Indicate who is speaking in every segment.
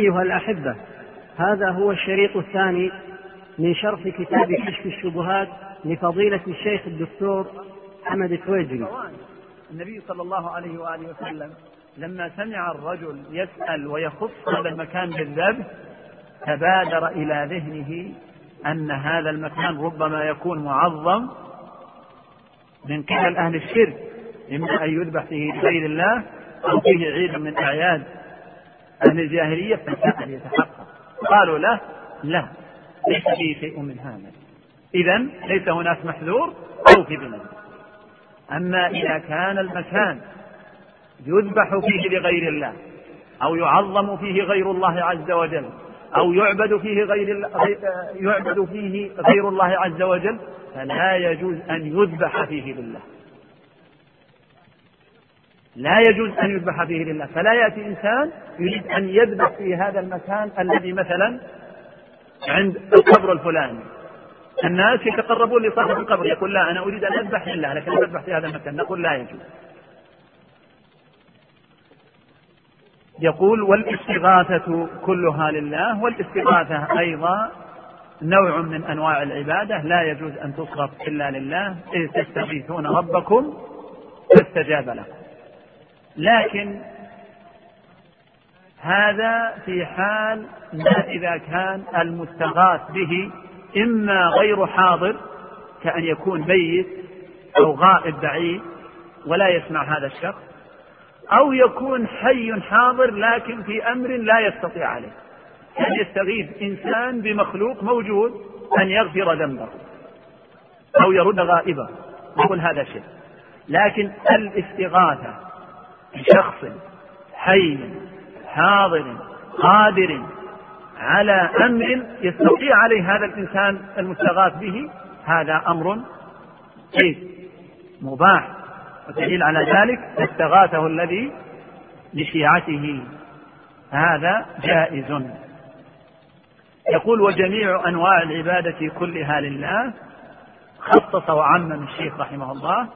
Speaker 1: أيها الأحبة هذا هو الشريط الثاني من شرح كتاب كشف الشبهات لفضيلة الشيخ الدكتور حمد التويجري.
Speaker 2: النبي صلى الله عليه وآله وسلم لما سمع الرجل يسأل ويخص هذا المكان بالذبح تبادر إلى ذهنه أن هذا المكان ربما يكون معظم من قبل أهل الشرك إما أن يذبح فيه لغير الله أو فيه عيد من أعياد. أهل الجاهلية فسأل يتحقق. قالوا له لا ليس فيه شيء من هذا. إذا ليس هناك محذور أو في بنظر أما إذا كان المكان يذبح فيه لغير الله أو يعظم فيه غير الله عز وجل أو يعبد فيه غير يعبد فيه غير الله عز وجل فلا يجوز أن يذبح فيه لله. لا يجوز أن يذبح فيه لله. فلا يأتي إنسان يريد أن يذبح في هذا المكان الذي مثلا عند القبر الفلاني. الناس يتقربون لصاحب القبر يقول لا أنا أريد أن أذبح لله لكن أذبح في هذا المكان. نقول لا يجوز. يقول والاستغاثة كلها لله والاستغاثة أيضا نوع من أنواع العبادة. لا يجوز أن تصرف إلا لله. إذ تستغيثون ربكم فاستجاب لكم. لكن هذا في حال ما إذا كان المستغاث به إما غير حاضر كأن يكون ميت أو غائب بعيد ولا يسمع هذا الشخص أو يكون حي حاضر لكن في أمر لا يستطيع عليه. أن يستغيث إنسان بمخلوق موجود أن يغفر ذنبه أو يرد غائبه يقول هذا شيء. لكن الاستغاثة بشخص حي حاضر قادر على أمر يستطيع عليه هذا الإنسان المستغاث به هذا أمر إيه؟ مباح. والدليل على ذلك استغاثه الذي لشيعته. هذا جائز. يقول وجميع أنواع العبادة كلها لله. خصص وعمم الشيخ رحمه الله.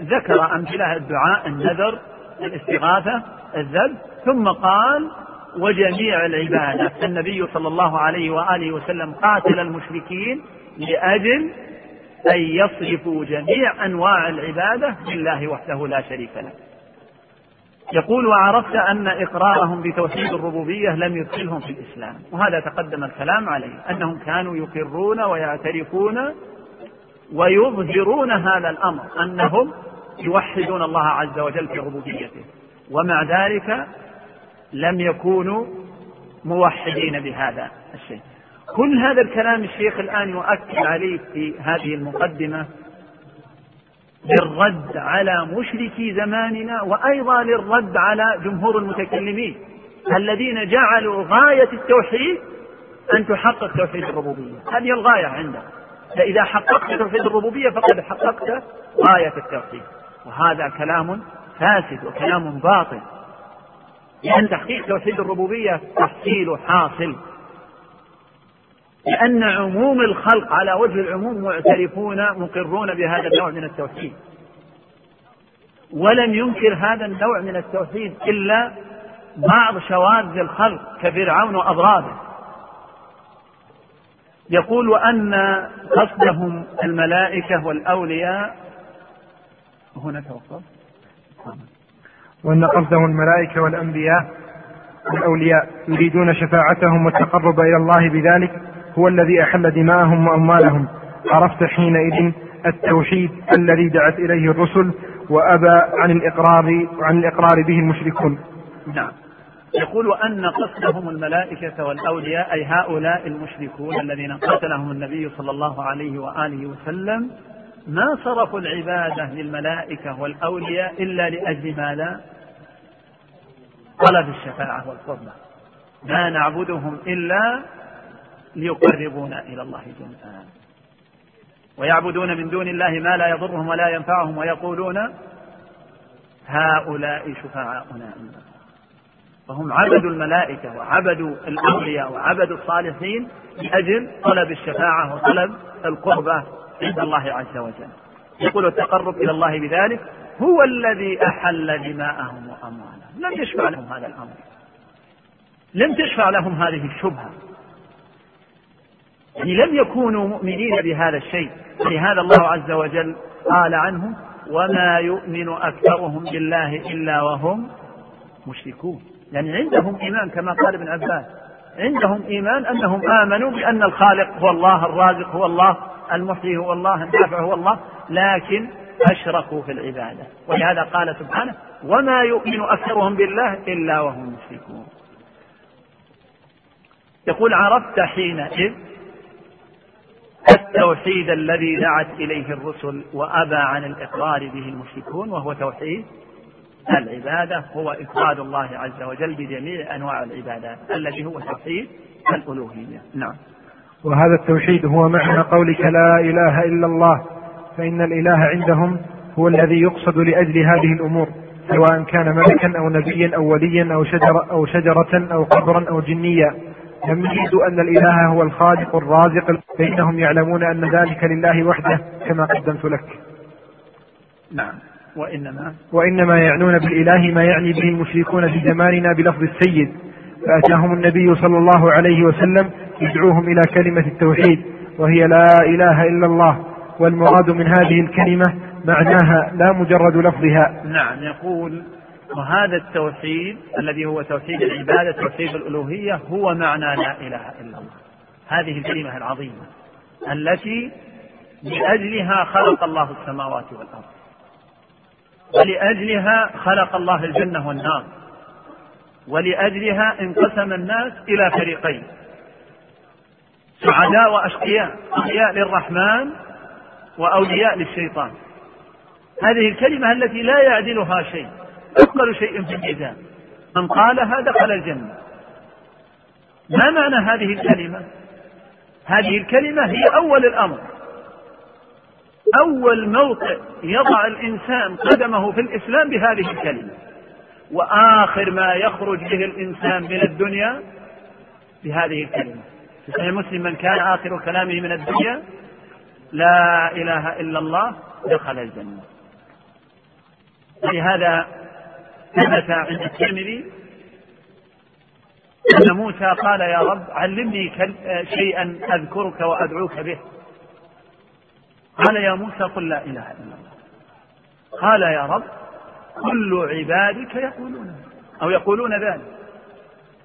Speaker 2: ذكر أمثلة الدعاء النذر الاستغاثة الذب ثم قال وجميع العبادة. النبي صلى الله عليه وآله وسلم قاتل المشركين لأجل أن يصرفوا جميع أنواع العبادة لله وحده لا شريك له. يقول وعرفت أن إقرارهم بتوحيد الربوبية لم يدخلهم في الإسلام. وهذا تقدم الكلام عليه أنهم كانوا يقرون ويعترفون ويظهرون هذا الأمر أنهم يوحدون الله عز وجل في ربوبيته ومع ذلك لم يكونوا موحدين بهذا الشيء. كل هذا الكلام الشيخ الآن يؤكد عليه في هذه المقدمة للرد على مشركي زماننا وأيضا للرد على جمهور المتكلمين الذين جعلوا غاية التوحيد أن تحقق توحيد الربوبية. هذه الغاية عندهم. فإذا حققت توحيد الربوبية فقد حققت غاية التوحيد. وهذا كلام فاسد وكلام باطل. لأن تحقيق توحيد الربوبية تحصيل حاصل. لأن عموم الخلق على وجه العموم معترفون مقرون بهذا النوع من التوحيد. ولم ينكر هذا النوع من التوحيد إلا بعض شواذ الخلق كفرعون وأضرابه. يقول وأن قصدهم الملائكة والأولياء هنا توقف
Speaker 3: وأن قصدهم الملائكة والأنبياء والأولياء يريدون شفاعتهم والتقرب إلى الله بذلك هو الذي أحل دماءهم وأموالهم عرفت حينئذ التوحيد الذي دعت إليه الرسل وأبى عن الإقرار عن الإقرار به المشركون.
Speaker 2: نعم. يقول أن قصدهم الملائكة والأولياء أي هؤلاء المشركون الذين قتلهم النبي صلى الله عليه وآله وسلم ما صرفوا العبادة للملائكة والأولياء إلا لأجل ماذا؟ طلب الشفاعة والقربة ما نعبدهم إلا ليقربونا إلى الله جمعا ويعبدون من دون الله ما لا يضرهم ولا ينفعهم ويقولون هؤلاء شفعاؤنا عند فهم عبدوا الملائكة وعبدوا الأولياء وعبدوا الصالحين لأجل طلب الشفاعة وطلب القربة عند الله عز وجل. يقول التقرب إلى الله بذلك هو الذي أحل دماءهم وأموالهم. لم يشفع لهم هذا الأمر. لم تشفع لهم هذه الشبهة. يعني لم يكونوا مؤمنين بهذا الشيء. لهذا الله عز وجل قال عنهم وما يؤمن أكثرهم بالله إلا وهم مشركون. يعني عندهم إيمان كما قال ابن عباس. عندهم إيمان أنهم آمنوا بأن الخالق هو الله الرازق هو الله المحيي هو الله النافع هو الله لكن أشركوا في العبادة. ولهذا قال سبحانه وما يؤمن أكثرهم بالله إلا وهم مشركون. يقول عرفت حينئذ التوحيد الذي دعت إليه الرسل وأبى عن الإقرار به المشركون وهو توحيد العبادة هو إفراد الله عز وجل بجميع أنواع العبادات الذي هو توحيد الألوهية. نعم.
Speaker 3: وهذا التوحيد هو معنى قولك لا إله إلا الله فإن الإله عندهم هو الذي يقصد لأجل هذه الأمور سواء كان ملكا أو نبيا أو وليا أو شجرة أو شجرة أو قبرا أو جنيا. لم يجدوا أن الإله هو الخالق الرازق فإنهم يعلمون أن ذلك لله وحده كما قدمت لك.
Speaker 2: نعم. وإنما
Speaker 3: وإنما يعنون بالإله ما يعني به المشركون في زماننا بلفظ السيد. فأتاهم النبي صلى الله عليه وسلم يدعوهم إلى كلمة التوحيد وهي لا إله إلا الله. والمراد من هذه الكلمة معناها لا مجرد لفظها.
Speaker 2: نعم يقول وهذا التوحيد الذي هو توحيد العبادة توحيد الألوهية هو معنى لا إله إلا الله. هذه الكلمة العظيمة التي لأجلها خلق الله السماوات والأرض. ولأجلها خلق الله الجنة والنار. ولأجلها انقسم الناس إلى فريقين. سعداء وأشقياء أولياء للرحمن وأولياء للشيطان. هذه الكلمة التي لا يعدلها شيء أثقل شيء في الميزان. من قالها دخل الجنة. ما معنى هذه الكلمة؟ هذه الكلمة هي أول الأمر. أول موقع يضع الإنسان قدمه في الإسلام بهذه الكلمة. وآخر ما يخرج به الإنسان من الدنيا بهذه الكلمة. في صحيح مسلم من كان آخر كلامه من الدنيا لا إله إلا الله دخل الجنة. ولهذا ثبت عند الترمذي أن موسى قال يا رب علمني شيئا أذكرك وأدعوك به. قال يا موسى قل لا إله إلا الله. قال يا رب كل عبادك يقولون أو يقولون ذلك.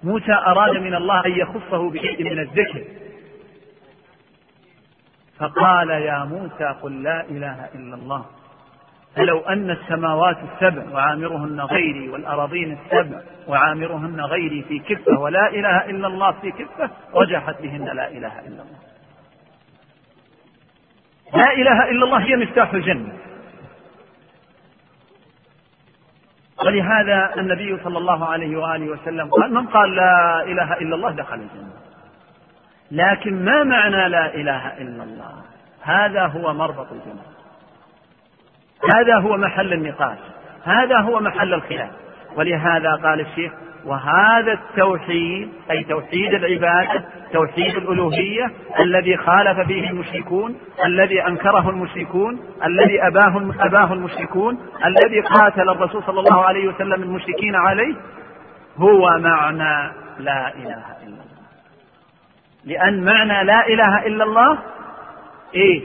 Speaker 2: موسى أراد من الله أن يخصه بشيء من الذكر. فقال يا موسى قل لا إله إلا الله. فلو أن السماوات السبع وعامرهن غيري والأراضين السبع وعامرهن غيري في كفة ولا إله إلا الله في كفة رجحت بهن لا إله إلا الله. لا إله إلا الله هي مفتاح الجنة. ولهذا النبي صلى الله عليه وآله وسلم قال من قال لا إله إلا الله دخل الجنة. لكن ما معنى لا إله إلا الله؟ هذا هو مربط الجنة. هذا هو محل النقاش. هذا هو محل الخلاف. ولهذا قال الشيخ وهذا التوحيد أي توحيد العبادة توحيد الألوهية الذي خالف فيه المشركون الذي أنكره المشركون الذي أباه أباه المشركون الذي قاتل الرسول صلى الله عليه وسلم المشركين عليه هو معنى لا إله إلا الله. لأن معنى لا إله إلا الله إيه؟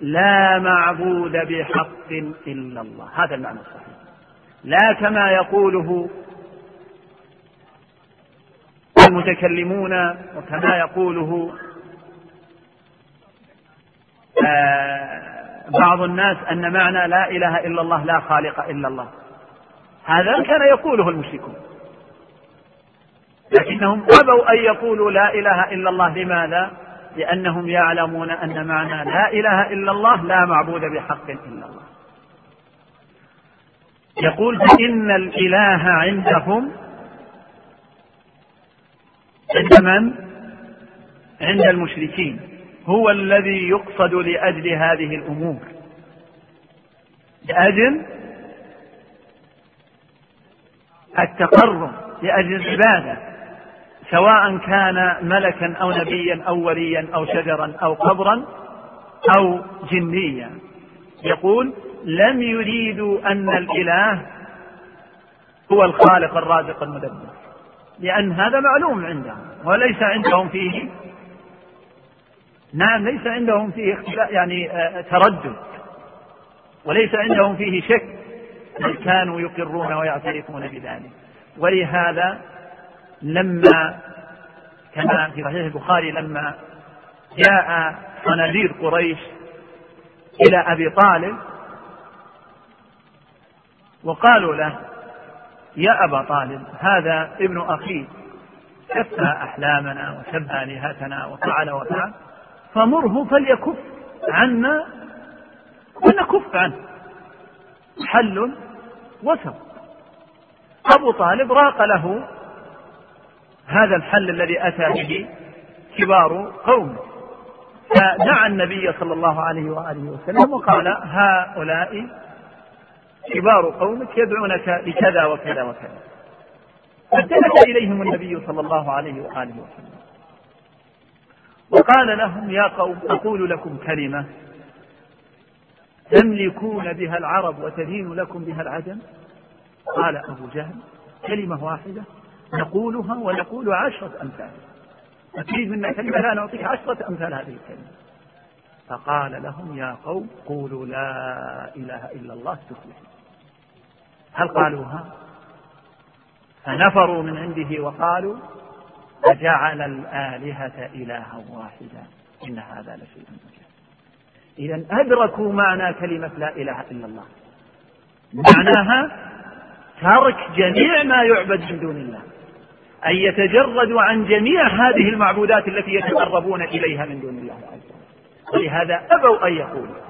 Speaker 2: لا معبود بحق إلا الله. هذا المعنى الصحيح. لا كما يقوله المتكلمون وكما يقوله آه، بعض الناس أن معنى لا إله إلا الله لا خالق إلا الله. هذا كان يقوله المشركون. لكنهم أبوا أن يقولوا لا إله إلا الله. لماذا؟ لأنهم يعلمون أن معنى لا إله إلا الله لا معبود بحق إلا الله. يقول فإن الإله عندهم عند من؟ عند المشركين هو الذي يقصد لأجل هذه الأمور لأجل التقرب لأجل العبادة سواء كان ملكا أو نبيا أو وليا أو شجرا أو قبرا أو جنيا يقول لم يريدوا أن الإله هو الخالق الرازق المدبر لأن هذا معلوم عندهم وليس عندهم فيه نعم ليس عندهم فيه يعني آه، تردد وليس عندهم فيه شك بل كانوا يقرون ويعترفون بذلك. ولهذا لما كما في صحيح البخاري لما جاء صناديد قريش إلى أبي طالب وقالوا له يا أبا طالب هذا ابن أخيك سفى أحلامنا وسب آلهتنا وفعل وفعل فمره فليكف عنا ونكف عنه. حل وسط. أبو طالب راق له هذا الحل الذي أتى به كبار قومه فدعا النبي صلى الله عليه وآله وسلم وقال هؤلاء كبار قومك يدعونك لكذا وكذا وكذا. فالتفت إليهم النبي صلى الله عليه وآله وسلم. وقال لهم يا قوم أقول لكم كلمة. تملكون بها العرب وتدين لكم بها العجم؟ قال أبو جهل كلمة واحدة. نقولها ونقول عشرة أمثال. أتريد منا كلمة لا نعطيك عشرة أمثال هذه الكلمة. فقال لهم يا قوم قولوا لا إله إلا الله تفلحوا هل قالوها فنفروا من عنده وقالوا أجعل الآلهة إلها واحدا. إن هذا لشيء عجاب إذا أدركوا معنى كلمة لا إله إلا الله. معناها ترك جميع ما يعبد من دون الله. أن يتجردوا عن جميع هذه المعبودات التي يتقربون إليها من دون الله عز وجل. ولهذا أبوا أن يقولوا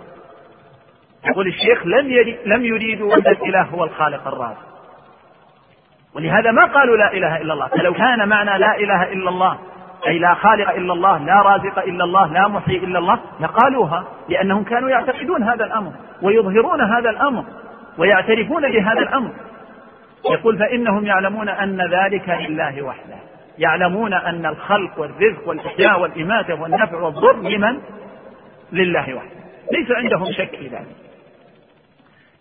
Speaker 2: يقول الشيخ لم لم يريدوا أن الإله هو الخالق الرازق. ولهذا ما قالوا لا إله إلا الله. فلو كان معنى لا إله إلا الله أي لا خالق إلا الله لا رازق إلا الله لا محيي إلا الله لقالوها لأنهم كانوا يعتقدون هذا الأمر ويظهرون هذا الأمر ويعترفون بهذا الأمر. يقول فإنهم يعلمون أن ذلك لله وحده. يعلمون أن الخلق والرزق والإحياء والإماتة والنفع والضر لمن؟ لله وحده. ليس عندهم شك في ذلك.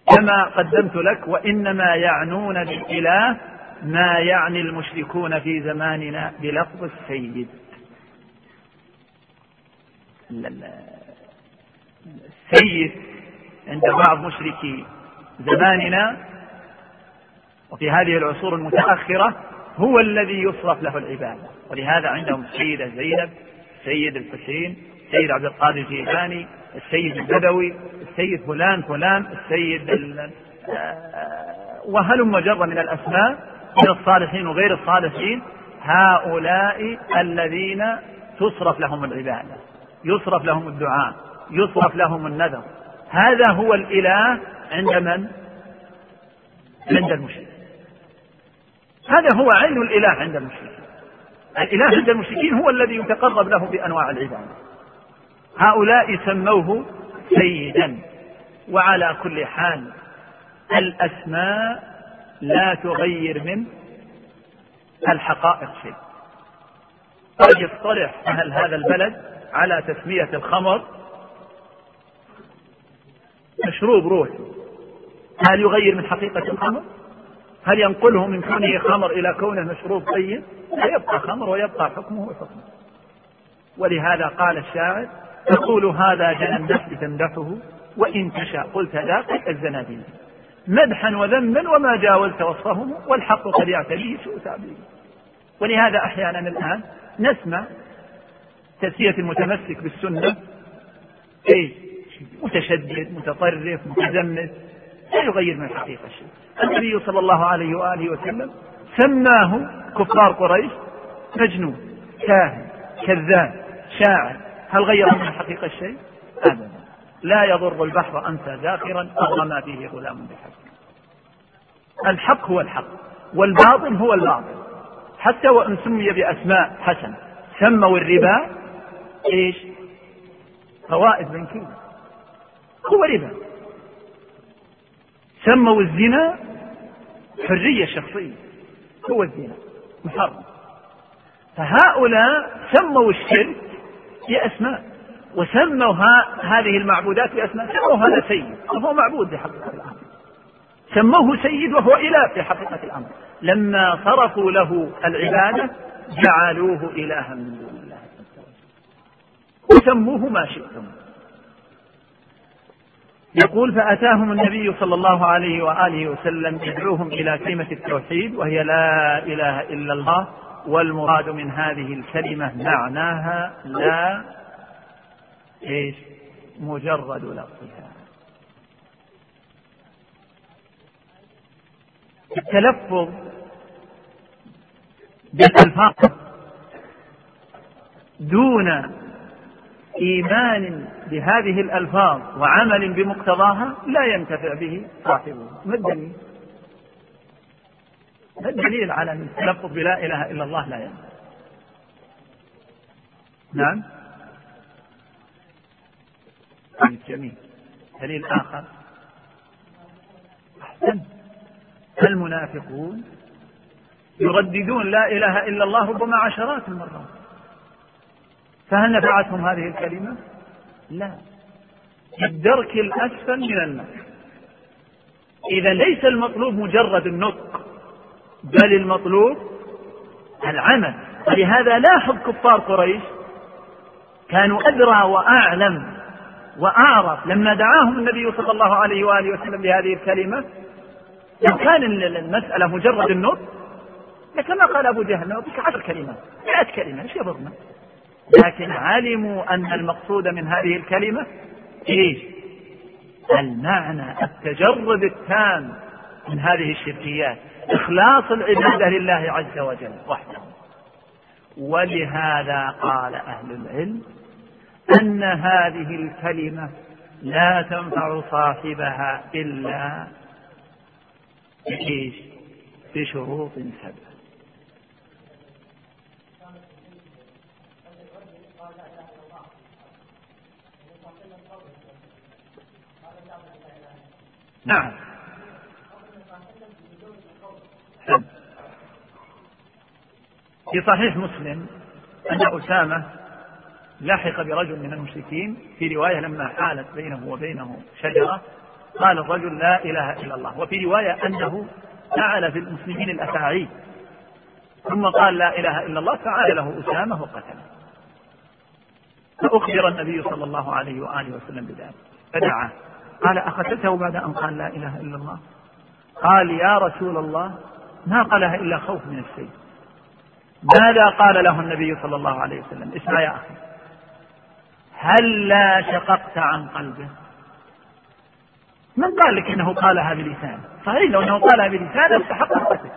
Speaker 2: كما قدمت لك وإنما يعنون بالإله ما يعني المشركون في زماننا بلفظ السيد. السيد عند بعض مشركي زماننا وفي هذه العصور المتأخرة هو الذي يصرف له العبادة. ولهذا عندهم السيدة زينب السيد الحسين السيد عبد القادر الجيلاني السيد البدوي السيد فلان فلان السيد آه، وهلم جر من الأسماء من الصالحين وغير الصالحين؟ هؤلاء الذين تصرف لهم العبادة يصرف لهم الدعاء يصرف لهم النذر. هذا هو الإله عند من؟ عند المشرك هذا هو عين الإله عند المشركين. الإله عند المشركين هو الذي يتقرب له بأنواع العبادة. هؤلاء سموه سيدا وعلى كل حال الأسماء لا تغير من الحقائق شيء قد يصطلح أهل هذا البلد على تسمية الخمر مشروب روحي هل يغير من حقيقة الخمر؟ هل ينقله من كونه خمر إلى كونه مشروب طيب؟ لا يبقى خمر ويبقى حكمه حكمه ولهذا قال الشاعر تقول هذا النحل تمدحه وإن تشاء. قلت ذاك الزنادين مدحا وذما وما جاوزت وصفهم والحق قد يعتريه سوء تعبير. ولهذا أحيانا الآن نسمع تسمية المتمسك بالسنة. إيش؟ متشدد متطرف متزمت لا يغير من الحقيقة شيء. النبي صلى الله عليه وآله وسلم سماه كفار قريش مجنون كاهن كذاب شاعر. هل غير من الحقيقة شيء؟ أبدا. لا يضر البحر أنت ذاخرا أغرى فيه غلام بحق. الحق هو الحق والباطل هو الباطل. حتى وإن سمي بأسماء حسنة سموا الربا إيش؟ فوائد بنكية هو ربا. سموا الزنا حرية شخصية. هو الزنا محرم. فهؤلاء سموا الشرك بأسماء وسموا هذه المعبودات بأسماء. سموا هذا سيد وهو معبود في حقيقة الأمر. سموه سيد وهو إله في حقيقة الأمر. لما صرفوا له العبادة جعلوه إلها من دون الله. وسموه ما شئتم. يقول فأتاهم النبي صلى الله عليه وآله وسلم يدعوهم إلى كلمة التوحيد وهي لا إله إلا الله. والمراد من هذه الكلمة معناها لا إيش؟ مجرد لفظها. التلفظ بالألفاظ دون إيمان بهذه الألفاظ وعمل بمقتضاها لا ينتفع به صاحبه. ما الدليل؟ ما الدليل على أن التلفظ بلا إله إلا الله لا ينفع؟ نعم. جميل دليل آخر. أحسن. المنافقون يرددون لا إله إلا الله ربما عشرات المرات. فهل نفعتهم هذه الكلمة؟ لا. الدرك الأسفل من النار إذا ليس المطلوب مجرد النطق. بل المطلوب العمل. ولهذا لاحظ كفار قريش كانوا أدرى وأعلم وأعرف. لما دعاهم النبي صلى الله عليه وآله وسلم بهذه الكلمة لو كان المسألة مجرد النطق لكما قال أبو جهل بك عشر كلمات مئة كلمة إيش يضرنا؟ لكن علموا أن المقصود من هذه الكلمة إيش؟ المعنى التجرد التام من هذه الشركيات. إخلاص العبادة لله عز وجل وحده. ولهذا قال أهل العلم أن هذه الكلمة لا تنفع صاحبها إلا بإيش؟ بشروط سبعة نعم. في صحيح مسلم أن أسامة لحق برجل من المشركين في رواية لما حالت بينه وبينه شجرة قال الرجل لا إله إلا الله. وفي رواية أنه فعل في المسلمين الأفاعي ثم قال لا إله إلا الله فعاد له أسامة وقتله. فأخبر النبي صلى الله عليه وآله وسلم بذلك. فدعاه قال أقتلته بعد أن قال لا إله إلا الله؟ قال يا رسول الله ما قالها إلا خوف من السيف ماذا قال له النبي صلى الله عليه وسلم؟ اسمع يا أخي. هل لا شققت عن قلبه؟ من قال لك إنه قالها بلسانه صحيح لو إنه قالها بلسانه استحق القتل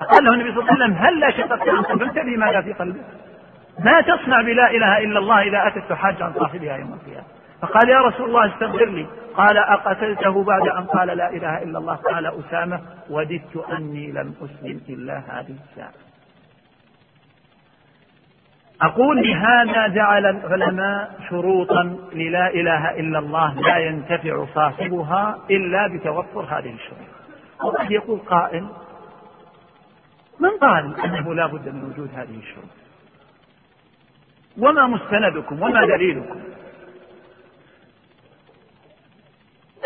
Speaker 2: فقال له النبي صلى الله عليه وسلم هل لا شققت عن قلبه؟ تدري ماذا في قلبه. ما تصنع بلا إله إلا الله إذا أتت تحاج عن صاحبها يوم القيامة. فقال يا رسول الله استغفر لي قال أقتلته بعد أن قال لا إله إلا الله. قال أسامة وددت أني لم أسلم إلا هذه الساعة. أقول لهذا جعل العلماء شروطا للا إله إلا الله لا ينتفع صاحبها إلا بتوفر هذه الشروط. وقد يقول قائل من قال أنه لا بد من وجود هذه الشروط؟ وما مستندكم؟ وما دليلكم؟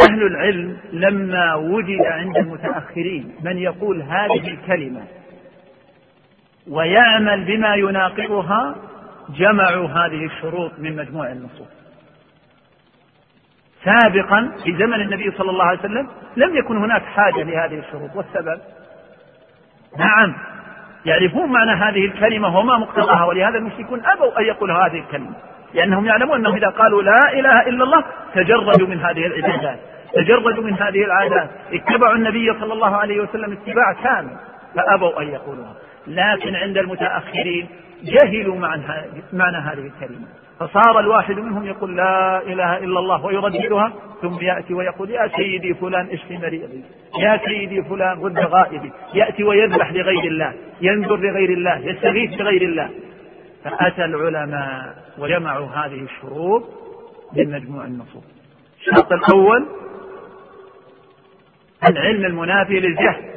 Speaker 2: أهل العلم لما وجد عند المتأخرين من يقول هذه الكلمة ويعمل بما يناقضها جمعوا هذه الشروط من مجموع النصوص. سابقا في زمن النبي صلى الله عليه وسلم لم يكن هناك حاجة لهذه الشروط والسبب؟ نعم. يعرفون معنى هذه الكلمة وما مقتضاها ولهذا المشركون أبوا أن يقولوا هذه الكلمة. لأنهم يعلمون أنهم إذا قالوا لا إله إلا الله تجردوا من هذه العبادات. تجردوا من هذه العادات. اتبعوا النبي صلى الله عليه وسلم اتباع كامل. فأبوا أن يقولوها. لكن عند المتأخرين جهلوا معنى هذه الكلمة. فصار الواحد منهم يقول لا إله إلا الله ويرددها ثم يأتي ويقول يا سيدي فلان اشفي مريضي يا سيدي فلان رد غائبي. يأتي ويذبح لغير الله ينذر لغير الله يستغيث بغير الله. فأتى العلماء وجمعوا هذه الشروط من مجموع النصوص الشرط الأول العلم المنافي للجهل.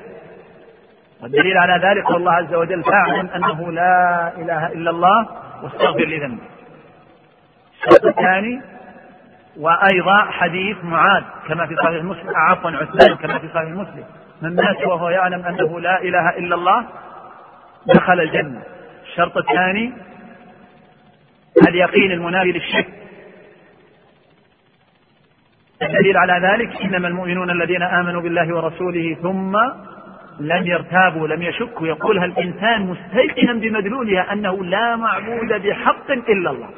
Speaker 2: والدليل على ذلك قول الله عز وجل فاعلم أنه لا إله إلا الله واستغفر لذنبك الشرط الثاني وأيضا حديث معاذ كما في صحيح مسلم عفوا عثمان كما في صحيح مسلم. من مات وهو يعلم أنه لا إله إلا الله دخل الجنة. الشرط الثاني اليقين المنافي للشك. الدليل على ذلك إنما المؤمنون الذين آمنوا بالله ورسوله ثم لم يرتابوا لم يشكوا. يقولها الانسان مستيقنا بمدلولها أنه لا معبود بحق إلا الله؟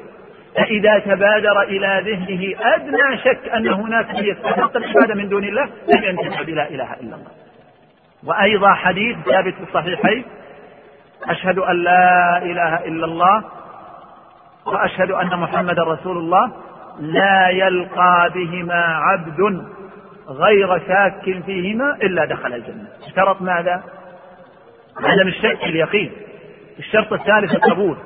Speaker 2: فإذا تبادر إلى ذهنه أدنى شك أن هناك من يستحق العبادة من دون الله لم ينتفع بلا إله إلا الله. وأيضا حديث ثابت في الصحيحين أشهد أن لا إله إلا الله وأشهد أن محمدا رسول الله لا يلقى بهما عبد غير شاك فيهما إلا دخل الجنة. اشترط ماذا؟ عدم الشك اليقين. الشرط الثالث القبول.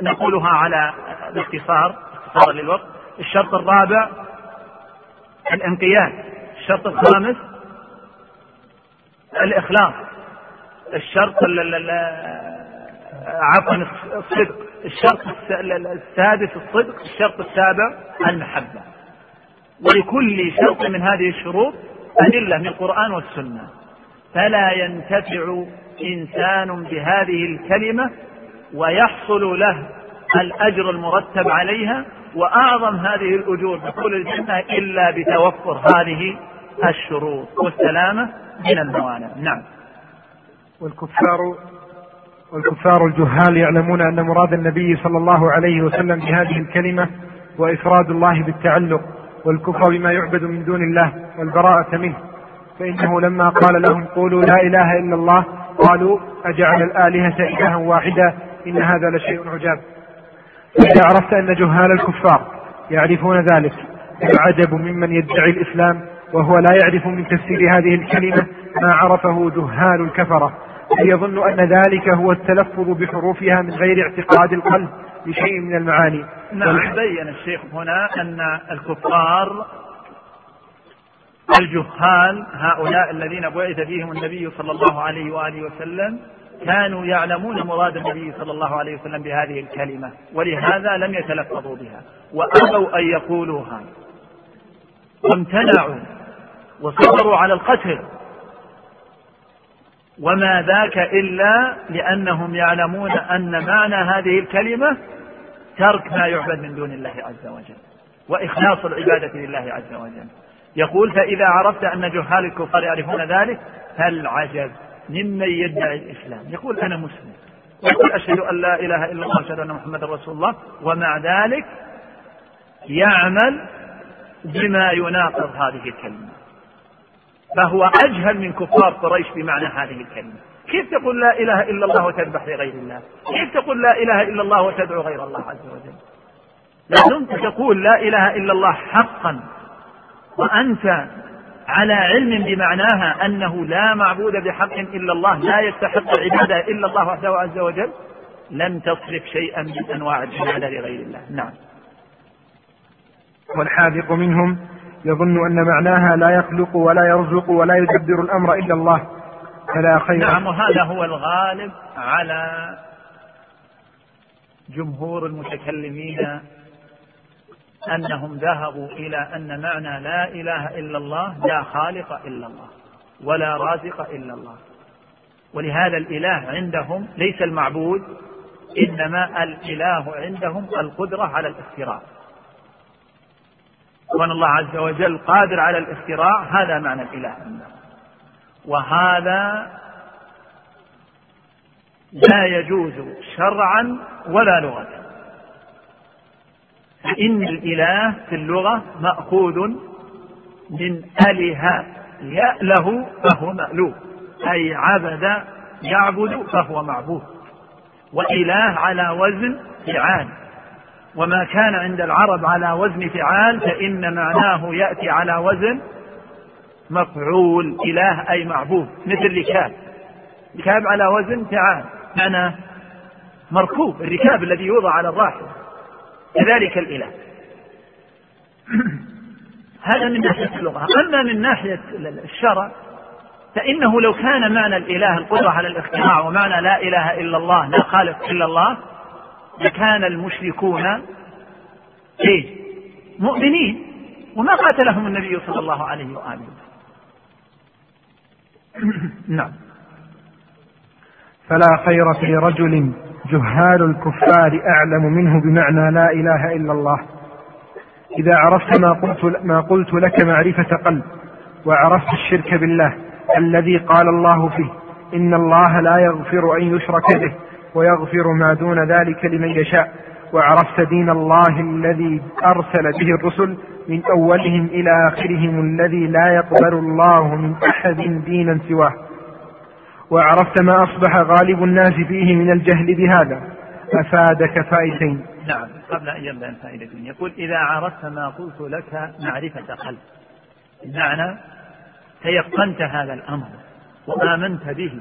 Speaker 2: نقولها على باختصار اختصارا للوقت. الشرط الرابع الانقياد. الشرط الخامس الإخلاص. الشرط عفوا الصدق. الشرط السادس الصدق الشرط السابع المحبة. ولكل شرط من هذه الشروط أدلة من القرآن والسنة. فلا ينتفع إنسان بهذه الكلمة ويحصل له الأجر المرتب عليها وأعظم هذه الأجور دخول الجنة إلا بتوفر هذه الشروط والسلامة من الموانع. نعم.
Speaker 3: والكفار والكفار الجهال يعلمون أن مراد النبي صلى الله عليه وسلم بهذه الكلمة وإفراد الله بالتعلق والكفر بما يعبد من دون الله والبراءة منه. فإنه لما قال لهم قولوا لا إله إلا الله قالوا أجعل الآلهة إلها واحدا إن هذا لشيء عجاب. فإذا عرفت أن جهال الكفار يعرفون ذلك العجب ممن يدعي الإسلام وهو لا يعرف من تفسير هذه الكلمة ما عرفه جهال الكفرة. يظن أن ذلك هو التلفظ بحروفها من غير اعتقاد القلب لشيء من المعاني.
Speaker 2: نعم. بين الشيخ هنا أن الكفار الجهال هؤلاء الذين بعث فيهم النبي صلى الله عليه وآله وسلم كانوا يعلمون مراد النبي صلى الله عليه وسلم بهذه الكلمة ولهذا لم يتلفظوا بها وأبوا أن يقولوها. وامتنعوا وصبروا على القتل. وما ذاك إلا لأنهم يعلمون أن معنى هذه الكلمة ترك ما يعبد من دون الله عز وجل وإخلاص العبادة لله عز وجل. يقول فإذا عرفت أن جهال الكفار يعرفون ذلك فالعجب ممن يدعي الإسلام. يقول أنا مسلم. ويقول أشهد أن لا إله إلا الله وأشهد أن محمدا رسول الله. ومع ذلك يعمل بما يناقض هذه الكلمة. فهو أجهل من كفار قريش بمعنى هذه الكلمة. كيف تقول لا إله إلا الله وتذبح لغير الله؟ كيف تقول لا إله إلا الله وتدعو غير الله عز وجل؟ لا دمت تقول لا إله إلا الله حقا. وأنت على علم بمعناها أنه لا معبود بحق إلا الله لا يستحق العبادة إلا الله وحده عز وجل لم تصرف شيئا من أنواع العبادة لغير الله. نعم.
Speaker 3: والحاذق منهم يظن أن معناها لا يخلق ولا يرزق ولا يدبر الأمر إلا الله. فلا خير.
Speaker 2: نعم وهذا هو الغالب على جمهور المتكلمين أنهم ذهبوا إلى أن معنى لا إله إلا الله لا خالق إلا الله ولا رازق إلا الله. ولهذا الإله عندهم ليس المعبود إنما الإله عندهم القدرة على الاختراع. وأن الله عز وجل قادر على الاختراع هذا معنى الإله. وهذا لا يجوز شرعا ولا لغة. فإن الإله في اللغة مأخوذ من أله يأله فهو مألوه. أي عبد يعبد فهو معبود. وإله على وزن فعال. وما كان عند العرب على وزن فعال فإن معناه يأتي على وزن مفعول إله أي معبود مثل ركاب. ركاب على وزن فعال معنى مركوب الركاب الذي يوضع على الراحل. كذلك الإله. هذا من ناحية اللغة. أما من ناحية الشرع فإنه لو كان معنى الإله القدرة على الاختراع ومعنى لا إله إلا الله لا خالق إلا الله لكان المشركون إيه؟ مؤمنين. وما قاتلهم النبي صلى الله عليه وسلم نعم.
Speaker 3: فلا خير في رجل جهال الكفار أعلم منه بمعنى لا إله إلا الله. إذا عرفت ما قلت, ما قلت لك معرفة قلب وعرفت الشرك بالله الذي قال الله فيه إن الله لا يغفر أن يشرك به ويغفر ما دون ذلك لمن يشاء. وعرفت دين الله الذي أرسل به الرسل من أولهم إلى آخرهم الذي لا يقبل الله من أحد دينا سواه. وعرفت ما أصبح غالب الناس فيه من الجهل بهذا. أفادك فائدتين
Speaker 2: نعم قبل أن يبدأ الفائدتين يقول إذا عرفت ما قلت لك معرفة قلب. بمعنى تيقنت هذا الأمر وآمنت به.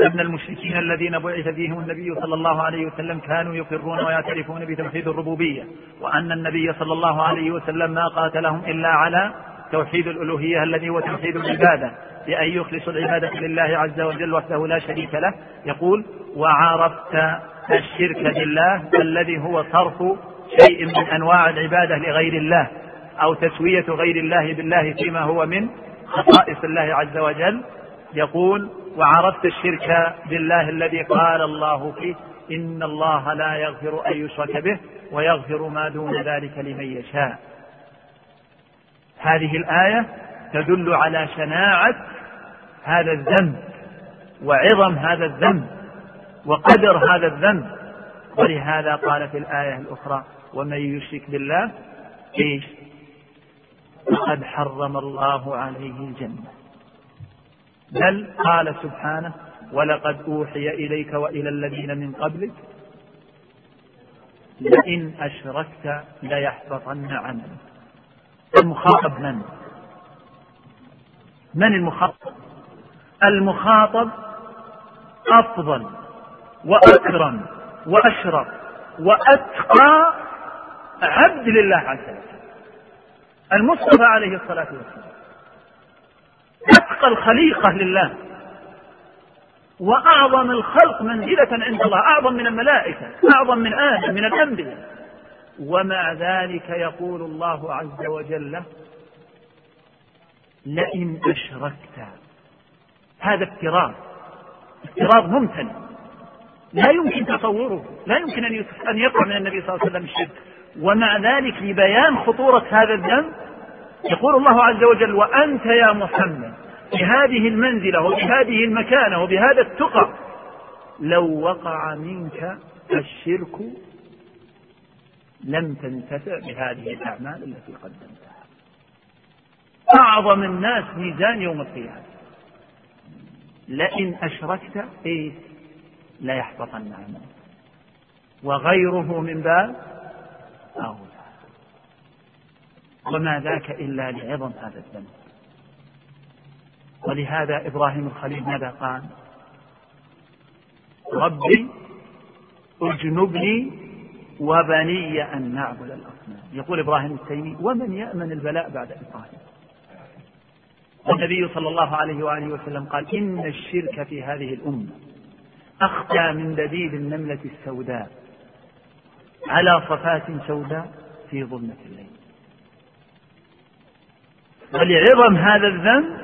Speaker 2: أن المشركين الذين بعث فيهم النبي صلى الله عليه وسلم كانوا يقرون ويعترفون بتوحيد الربوبية وأن النبي صلى الله عليه وسلم ما قاتلهم إلا على توحيد الألوهية الذي هو توحيد العبادة بأن يخلص العبادة لله عز وجل وحده لا شريك له. يقول وعرفت الشرك بالله الذي هو صرف شيء من أنواع العبادة لغير الله أو تسوية غير الله بالله فيما هو من خصائص الله عز وجل. يقول وعرفت الشرك بالله الذي قال الله فيه إن الله لا يغفر أن يشرك به ويغفر ما دون ذلك لمن يشاء. هذه الآية تدل على شناعة هذا الذنب وعظم هذا الذنب وقدر هذا الذنب. ولهذا قال في الآية الأخرى ومن يشرك بالله إيش؟ فقد حرم الله عليه الجنة. بل قال سبحانه ولقد أوحي إليك وإلى الذين من قبلك لئن أشركت ليحبطن عملك المخاطب من؟ من المخاطب؟ المخاطب أفضل وأكرم وأشرف وأتقى عبد لله عز وجل المصطفى عليه الصلاة والسلام أتقى الخليقة لله. وأعظم الخلق منزلة عند الله أعظم من الملائكة أعظم من آدم من الأنبياء. ومع ذلك يقول الله عز وجل لئن أشركت. هذا افتراض. افتراض ممتنع لا يمكن تصوره لا يمكن أن يقع من النبي صلى الله عليه وسلم الشرك. ومع ذلك لبيان خطورة هذا الذنب يقول الله عز وجل وأنت يا محمد بهذه المنزلة وبهذه المكانة وبهذا التقى لو وقع منك الشرك لم تنتفع بهذه الأعمال التي قدمتها. أعظم الناس ميزان يوم القيامة. لئن أشركت إيه؟ ليحبطن عملك. وغيره من باب أولى وما ذاك إلا لعظم هذا الذنب ولهذا إبراهيم الخليل ماذا قال؟ ربي أجنبني وبني أن نعبد الأصنام. يقول إبراهيم التيمي ومن يأمن البلاء بعد إبراهيم؟ والنبي صلى الله عليه وآله وسلم قال إن الشرك في هذه الأمة أخفى من دليل النملة السوداء على صفات سوداء في ظلمة الليل. ولعظم هذا الذنب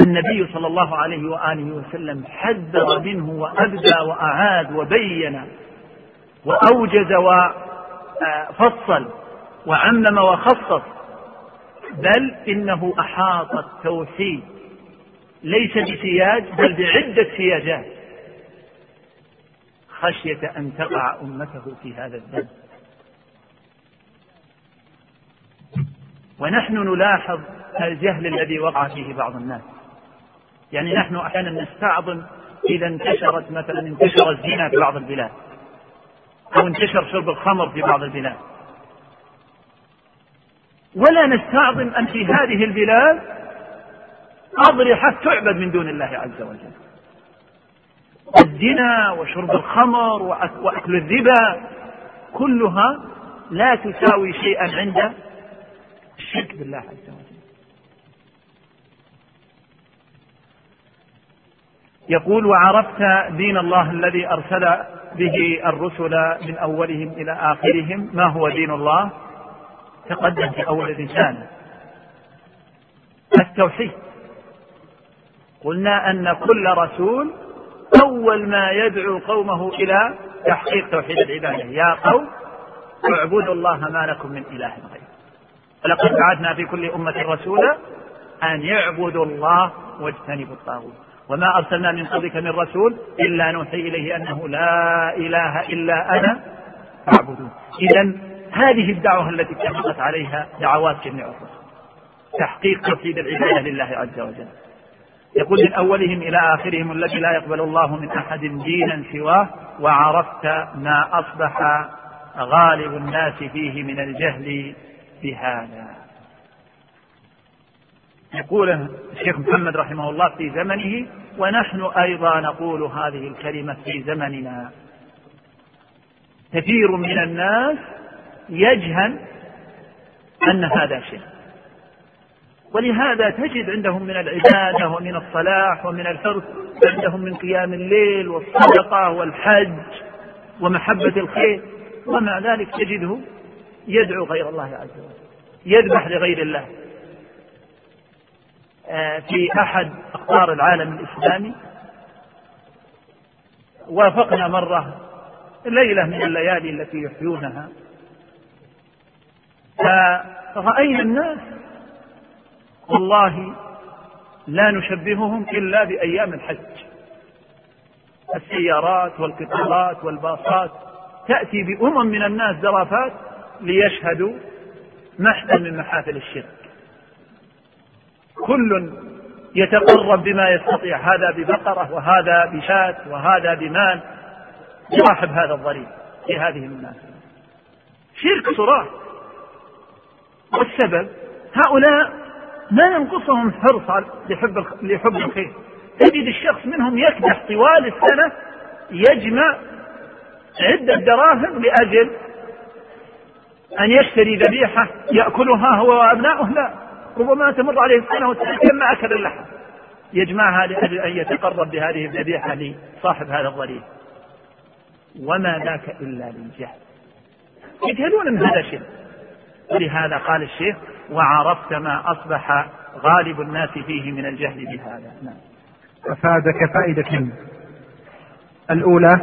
Speaker 2: النبي صلى الله عليه وآله وسلم حذر منه وأبدى وأعاد وبين وأوجز وفصل وعمم وخصص بل إنه أحاط التوحيد ليس بسياج بل بعدة سياجات خشية أن تقع أمته في هذا الذنب. ونحن نلاحظ الجهل الذي وقع فيه بعض الناس. يعني نحن أحيانا نستعظم إذا انتشرت مثلا انتشر الزنا في بعض البلاد أو انتشر شرب الخمر في بعض البلاد. ولا نستعظم أن في هذه البلاد أضرحة تعبد من دون الله عز وجل. الزنا وشرب الخمر وأكل الربا كلها لا تساوي شيئا عند الشرك بالله عز وجل. يقول وعرفت دين الله الذي أرسل به الرسل من أولهم إلى آخرهم. ما هو دين الله؟ تقدم في أول الرسالة التوحيد. قلنا أن كل رسول أول ما يدعو قومه إلى تحقيق توحيد العبادة. يا قوم اعبدوا الله ما لكم من إله غيره. ولقد بعثنا في كل أمة رسولا أن يعبدوا الله واجتنبوا الطاغوت. وما أرسلنا من قبلك من رسول إلا نوحي إليه أنه لا إله إلا أنا فاعبدون إذا هذه الدعوة التي اتفقت عليها دعوات جميع الرسل. تحقيق توحيد العبادة لله عز وجل. يقول من أولهم إلى آخرهم الذي لا يقبل الله من أحد دينا سواه وعرفت ما أصبح غالب الناس فيه من الجهل بهذا. يقول الشيخ محمد رحمه الله في زمنه ونحن أيضا نقول هذه الكلمة في زمننا. كثير من الناس يجهل أن هذا شرك ولهذا تجد عندهم من العبادة ومن الصلاح ومن الحرص عندهم من قيام الليل والصدقة والحج ومحبة الخير ومع ذلك تجده يدعو غير الله عز وجل يذبح لغير الله. آه، في أحد أقطار العالم الإسلامي وافقنا مرة ليلة من الليالي التي يحيونها فرأينا الناس والله لا نشبههم إلا بأيام الحج. السيارات والقطارات والباصات تأتي بأمم من الناس زرافات ليشهدوا محفل من محافل الشرك. كل يتقرب بما يستطيع هذا ببقرة وهذا بشاة وهذا بمال صاحب هذا الضريب في هذه المناسبة شرك صراح والسبب هؤلاء ما ينقصهم حرص لحب لحب الخير. تجد الشخص منهم يكدح طوال السنة يجمع عدة دراهم لأجل أن يشتري ذبيحة يأكلها هو وأبناؤه؟ لا. ربما تمر عليه وتتم ما أكل اللحم. يجمعها لأجل أن يتقرب بهذه الذبيحة لصاحب هذا الضريح وما ذاك إلا للجهل. يجهلون أن هذا شرك ولهذا قال الشيخ وعرفت ما أصبح غالب الناس فيه من الجهل بهذا. نعم.
Speaker 3: أفادك فائدة. الأولى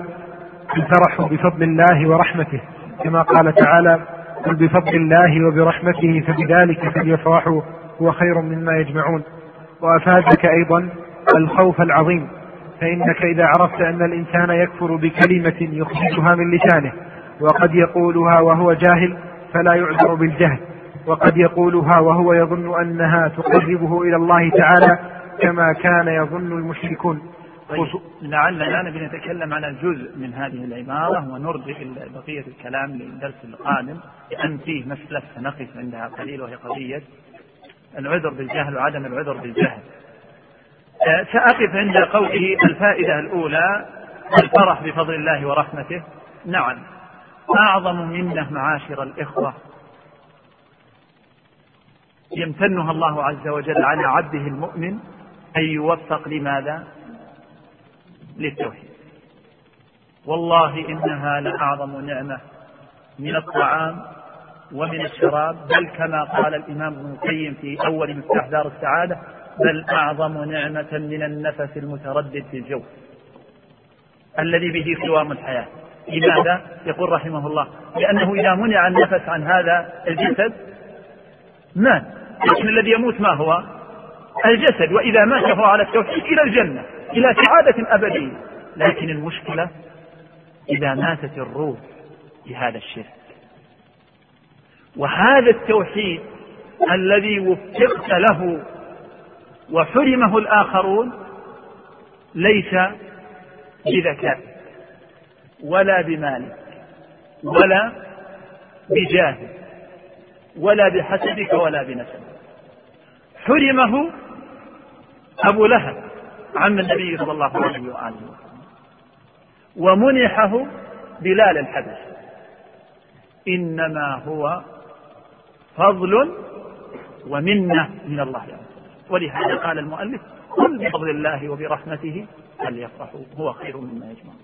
Speaker 3: الفرح بفضل الله ورحمته كما قال تعالى قل بفضل الله وبرحمته فبذلك فليفرحوا هو خير مما يجمعون. وأفادك أيضا الخوف العظيم فإنك إذا عرفت أن الإنسان يكفر بكلمة يخرجها من لسانه وقد يقولها وهو جاهل فلا يعذر بالجهل وقد يقولها وهو يظن أنها تقربه إلى الله تعالى كما كان يظن المشركون.
Speaker 2: طيب. لعلنا نبي نتكلم عن الجزء من هذه العبارة ونرجع بقية الكلام للدرس القادم. لأن فيه مسألة سنقف عندها قليل وهي قضية العذر بالجهل وعدم العذر بالجهل. آه، سأقف عند قوله الفائدة الأولى الفرح بفضل الله ورحمته. نعم. أعظم منه معاشر الإخوة. يمتنها الله عز وجل على عبده المؤمن. أن يوفق لماذا؟ للتوحيد والله إنها لأعظم نعمة من الطعام ومن الشراب بل كما قال الإمام ابن القيم في أول مفتاح دار السعادة بل أعظم نعمة من النفس المتردد في الجو الذي به قوام الحياة لماذا؟ يقول رحمه الله لأنه إذا منع النفس عن هذا الجسد مات لكن الذي يموت ما هو؟ الجسد وإذا مات فهو على التوحيد إلى الجنة إلى سعادة أبدية. لكن المشكلة إذا ماتت الروح بهذا الشرك. وهذا التوحيد الذي وفقت له وحرمه الآخرون ليس بذكاء ولا بمالك ولا بجاه ولا بحسبك ولا بنسبك حرمه أبو لهب عم النبي صلى الله عليه وآله وسلم. ومنحه بلال الحبش إنما هو فضل ومنة من الله. وجل ولهذا قال المؤلف قل بفضل الله وبرحمته فليفرحوا. هو خير مما يجمعون.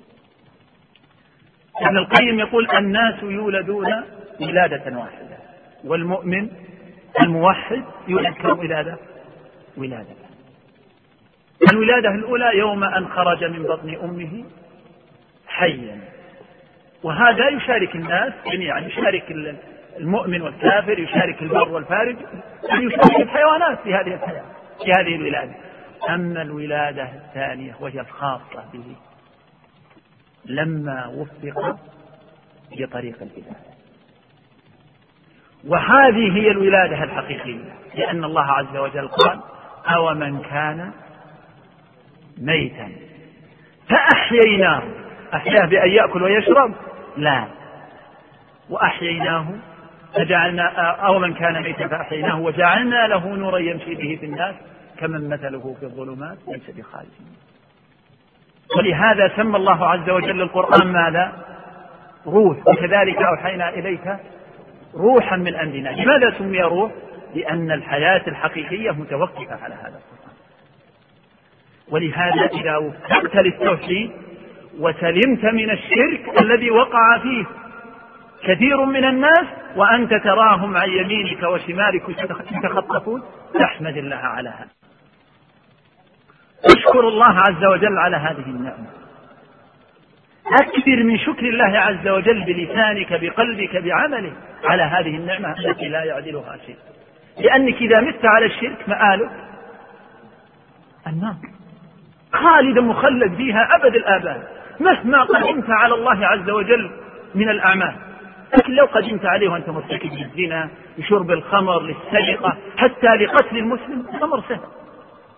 Speaker 2: ابن القيم يقول الناس يولدون ولادة واحدة والمؤمن الموحد يولد كم ولادة ولادة. الولادة الأولى يوم أن خرج من بطن أمه حيا. وهذا يشارك الناس جميعا يشارك المؤمن والكافر يشارك البر والفارج يشارك الحيوانات في هذه الحياة في هذه الولادة. أما الولادة الثانية وهي الخاصة به لما وفق بطريق الهداية. وهذه هي الولادة الحقيقية لأن الله عز وجل قال أو من كان ميتا. فأحييناه. أحياه بأن يأكل ويشرب؟ لا. وأحييناه فجعلنا أو من كان ميتا فأحييناه وجعلنا له نورا يمشي به في الناس كمن مثله في الظلمات ليس بخارج ولهذا سمى الله عز وجل القرآن ماذا؟ روح. وكذلك أوحينا إليك روحا من أمرنا لماذا سمي روح؟ لأن الحياة الحقيقية متوقفة على هذا ولهذا إذا وفقت للتوحيد وسلمت من الشرك الذي وقع فيه كثير من الناس وأنت تراهم عن يمينك وشمالك يتخطفون تحمد الله على هذا. اشكر الله عز وجل على هذه النعمة. أكثر من شكر الله عز وجل بلسانك بقلبك بعملك على هذه النعمة التي لا يعدلها شيء. لأنك إذا مت على الشرك مآلك النار. خالدا مخلد فيها أبد الآباد. مهما قدمت على الله عز وجل من الأعمال. لكن لو قدمت عليه وأنت مرتكب للزنا لشرب الخمر للسرقة حتى لقتل المسلم الأمر سهل.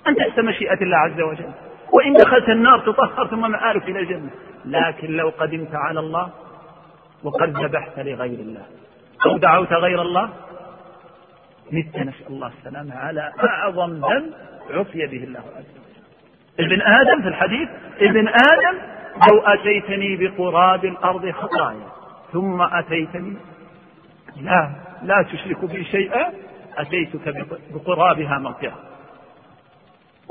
Speaker 2: أن تحت مشيئة الله عز وجل. وإن دخلت النار تطهر ثم مآلك إلى الجنة. لكن لو قدمت على الله وقد ذبحت لغير الله. أو دعوت غير الله مت نسأل الله السلامة على أعظم ذنب عفي به الله عز وجل. ابن آدم في الحديث ابن آدم لو أتيتني بقراب الأرض خطايا ثم أتيتني لا لا تشرك بي شيئا أتيتك بقرابها مغفرة.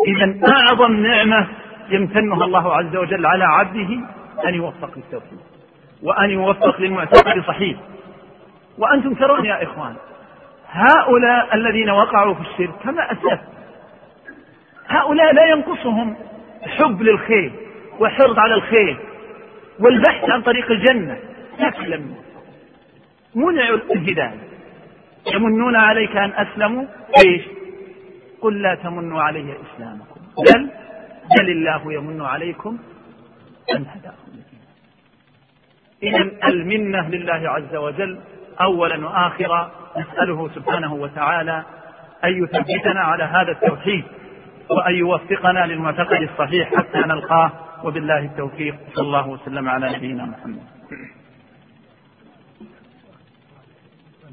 Speaker 2: إذا أعظم نعمة يمتنها الله عز وجل على عبده أن يوفق للتوحيد وأن يوفق للمعتقد صحيح وأنتم ترون يا إخوان هؤلاء الذين وقعوا في الشرك كما أسلفت هؤلاء لا ينقصهم حب للخير وحرص على الخير والبحث عن طريق الجنة. لكن لم منعوا الهداية يمنون عليك أن أسلموا؟ إيش؟ قل لا تمنوا علي إسلامكم. بل بل الله يمن عليكم أن هداكم. إذا المنة لله عز وجل أولا وآخرا. نسأله سبحانه وتعالى أن يثبتنا على هذا التوحيد. وأن يوفقنا للمعتقد الصحيح حتى نلقاه. وبالله التوفيق. صلى الله وسلم على نبينا محمد.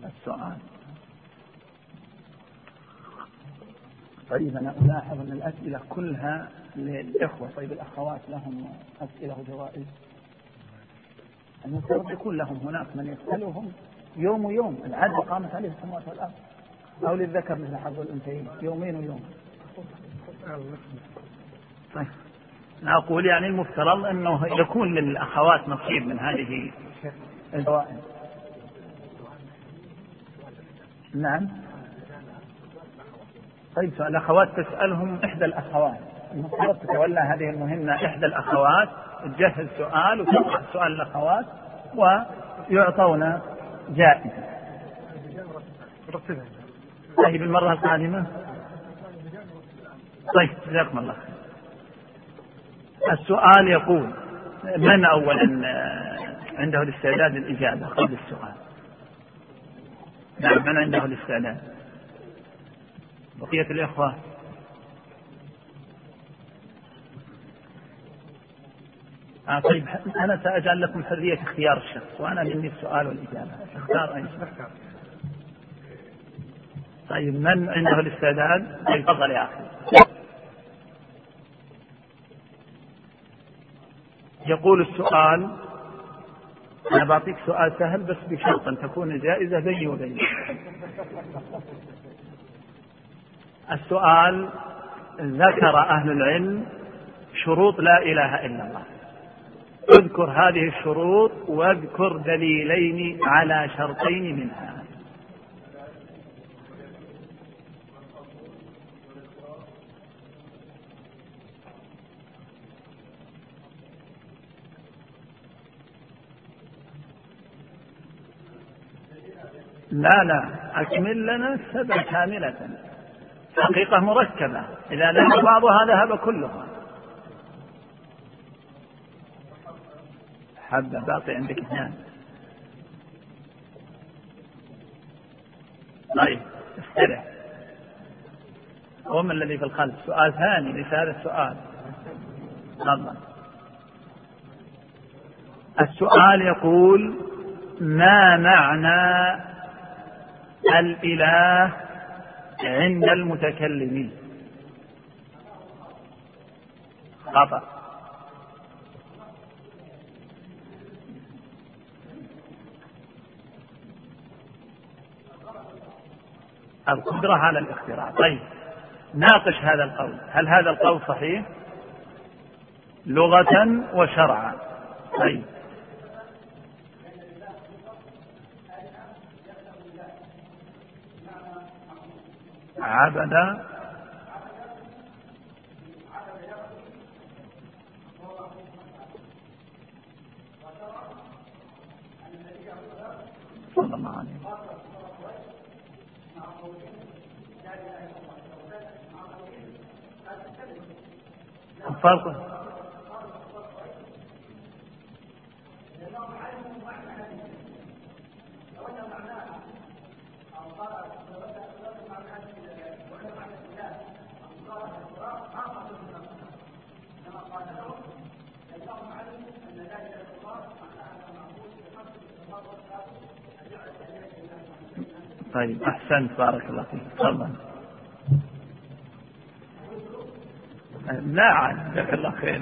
Speaker 2: السؤال. طيب أنا ألاحظ أن الأسئلة كلها للإخوة. طيب الأخوات لهم أسئلة وجوائز. المفترض يكون لهم هناك من يسألهم يوم ويوم. العدل قامت عليه السماوات والأرض. أو للذكر مثل حظ الأنثيين. يومين ويوم. طيب. أنا أقول يعني المفترض أنه يكون للأخوات نصيب من هذه الجوائز نعم. طيب الأخوات تسألهم إحدى الأخوات. المفترض تتولى هذه المهمة إحدى الأخوات تجهز سؤال وتطرح سؤال الأخوات ويعطون جائزة. طيب المرة القادمة. طيب جزاكم الله خير. السؤال يقول من أولا عنده الاستعداد للإجابة؟ قبل السؤال. نعم من عنده الاستعداد؟ بقية الإخوة. آه طيب أنا سأجعل لكم حرية اختيار الشخص وأنا مني السؤال والإجابة. اختار أي شخص. طيب من عنده الاستعداد؟ طيب تفضل يا أخي. يقول السؤال أنا بعطيك سؤال سهل بس بشرط أن تكون الجائزة بيني وبينك السؤال ذكر أهل العلم شروط لا إله إلا الله. اذكر هذه الشروط واذكر دليلين على شرطين منها. لا لا أكمل لنا السبع كاملة. حقيقة مركبة. إذا ذهب بعضها ذهب كلها. حبة باقي عندك اثنان. طيب استرح وما الذي في الخلف؟ سؤال ثاني ليس هذا السؤال تفضل. السؤال يقول ما معنى الإله عند المتكلمين. خطأ. القدرة على الاختراع. طيب ناقش هذا القول. هل هذا القول صحيح؟ لغة وشرعا. طيب. عبد الله عليه فرق طيب أحسنت بارك الله فيك. تفضل. لا عاد جزاك الله خير.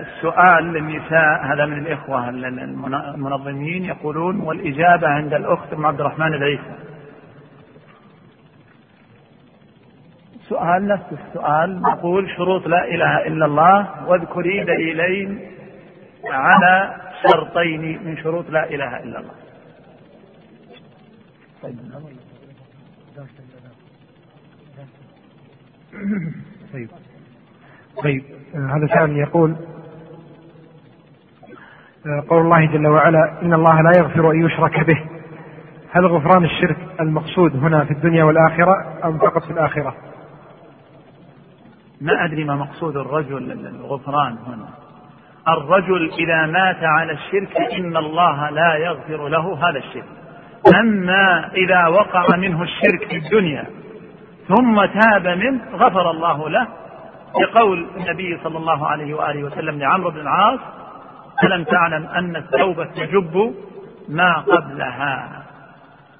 Speaker 2: السؤال للنساء هذا من الإخوة المنظمين يقولون والإجابة عند الأخت أم عبد الرحمن العيسى؟ سؤال نفس السؤال. نقول شروط لا إله إلا الله واذكري دليلين على شرطين من شروط لا إله إلا الله.
Speaker 3: طيب. طيب. هذا سائل يقول قول الله جل وعلا إن الله لا يغفر أن يشرك به. هل غفران الشرك المقصود هنا في الدنيا والآخرة أم فقط في الآخرة؟
Speaker 2: ما أدري ما مقصود الرجل الغفران هنا. الرجل إذا مات على الشرك إن الله لا يغفر له هذا الشرك. أما إذا وقع منه الشرك في الدنيا ثم تاب منه غفر الله له. لقول النبي صلى الله عليه وآله وسلم لعمرو بن العاص ألم تعلم أن التوبة تجب ما قبلها؟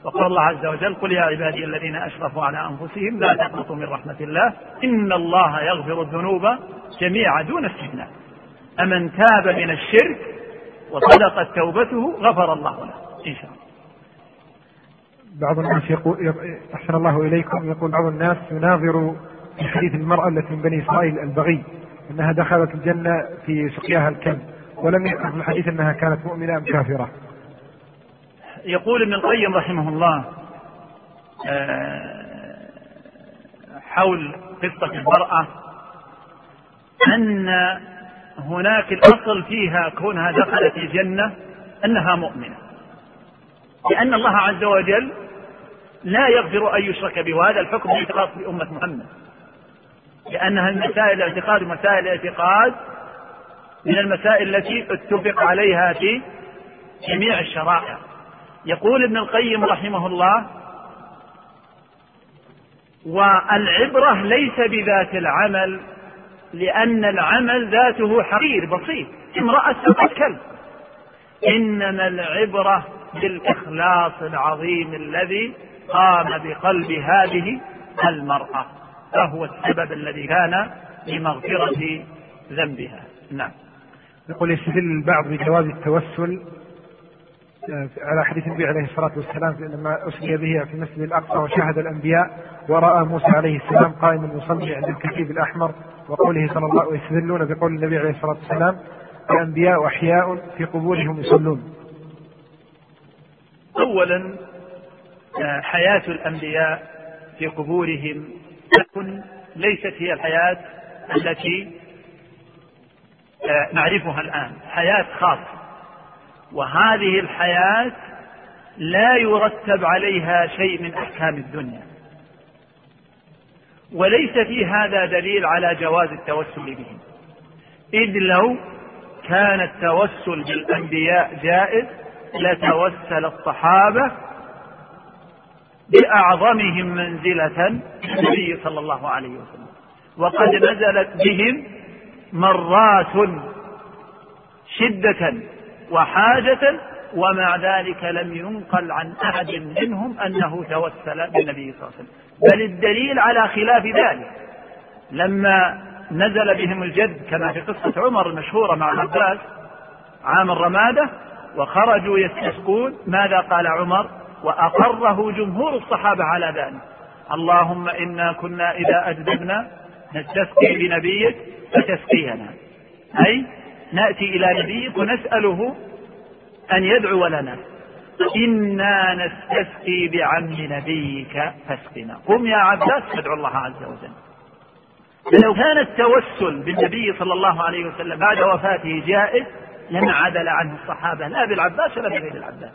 Speaker 2: وقال الله عز وجل قل يا عبادي الذين أشرفوا على أنفسهم لا تقنطوا من رحمة الله إن الله يغفر الذنوب جميعا دون استثناء. أمن تاب من الشرك وصدقت توبته غفر الله له. إن شاء الله.
Speaker 3: بعض الناس يقول أحسن الله إليكم. يقول بعض الناس يناظر في حديث المرأة التي من بني إسرائيل البغي أنها دخلت الجنة في سقياها الكلب ولم يذكر في الحديث أنها كانت مؤمنة أم كافرة.
Speaker 2: يقول ابن القيم رحمه الله آه، حول قصة المرأة أن هناك الأصل فيها كونها دخلت الجنة أنها مؤمنة. لأن الله عز وجل لا يغفر أن يشرك به وهذا الحكم خاص بأمة محمد. لأنها المسائل الاعتقاد ومسائل الاعتقاد من المسائل التي اتفق عليها في جميع الشرائع. يقول ابن القيم رحمه الله والعبرة ليس بذات العمل لأن العمل ذاته حقير بسيط. امرأة كلب إنما العبرة بالإخلاص العظيم الذي قام بقلب هذه المرأة. فهو السبب الذي كان لمغفرة ذنبها. نعم.
Speaker 3: يقول يستدل البعض بجواز التوسل على حديث النبي عليه الصلاة والسلام لما أسري به في المسجد الأقصى وشاهد الأنبياء ورأى موسى عليه السلام قائما يصلي عند الكتيب الأحمر وقوله صلى الله عليه وسلم بقول النبي عليه الصلاة والسلام الأنبياء أحياء في قبورهم يصلون.
Speaker 2: أولا آه، حياة الأنبياء في قبورهم تكن ليست هي الحياة التي آه، نعرفها الآن. حياة خاصة. وهذه الحياة لا يرتب عليها شيء من أحكام الدنيا. وليس في هذا دليل على جواز التوسل بهم إذ لو كان التوسل بالأنبياء جائز لتوسل الصحابة بأعظمهم منزلة النبي صلى الله عليه وسلم. وقد نزلت بهم مرات شدة وحاجة ومع ذلك لم ينقل عن أحد منهم أنه توسل بالنبي صلى الله عليه وسلم. بل الدليل على خلاف ذلك لما نزل بهم الجد كما في قصة عمر المشهورة مع العباس عام الرمادة وخرجوا يستسقون ماذا قال عمر؟ وأقره جمهور الصحابة على ذلك. اللهم إنا كنا إذا أجدبنا نستسقي بنبيك فتسقينا. أي نأتي إلى نبيك ونسأله أن يدعو لنا. إنا نستسقي بعم نبيك فاسقنا. قم يا عباس فادعو الله عز وجل. فلو كان التوسل بالنبي صلى الله عليه وسلم بعد وفاته جائز لما عدل عنه الصحابة. لا بالعباس ولا بغير العباس.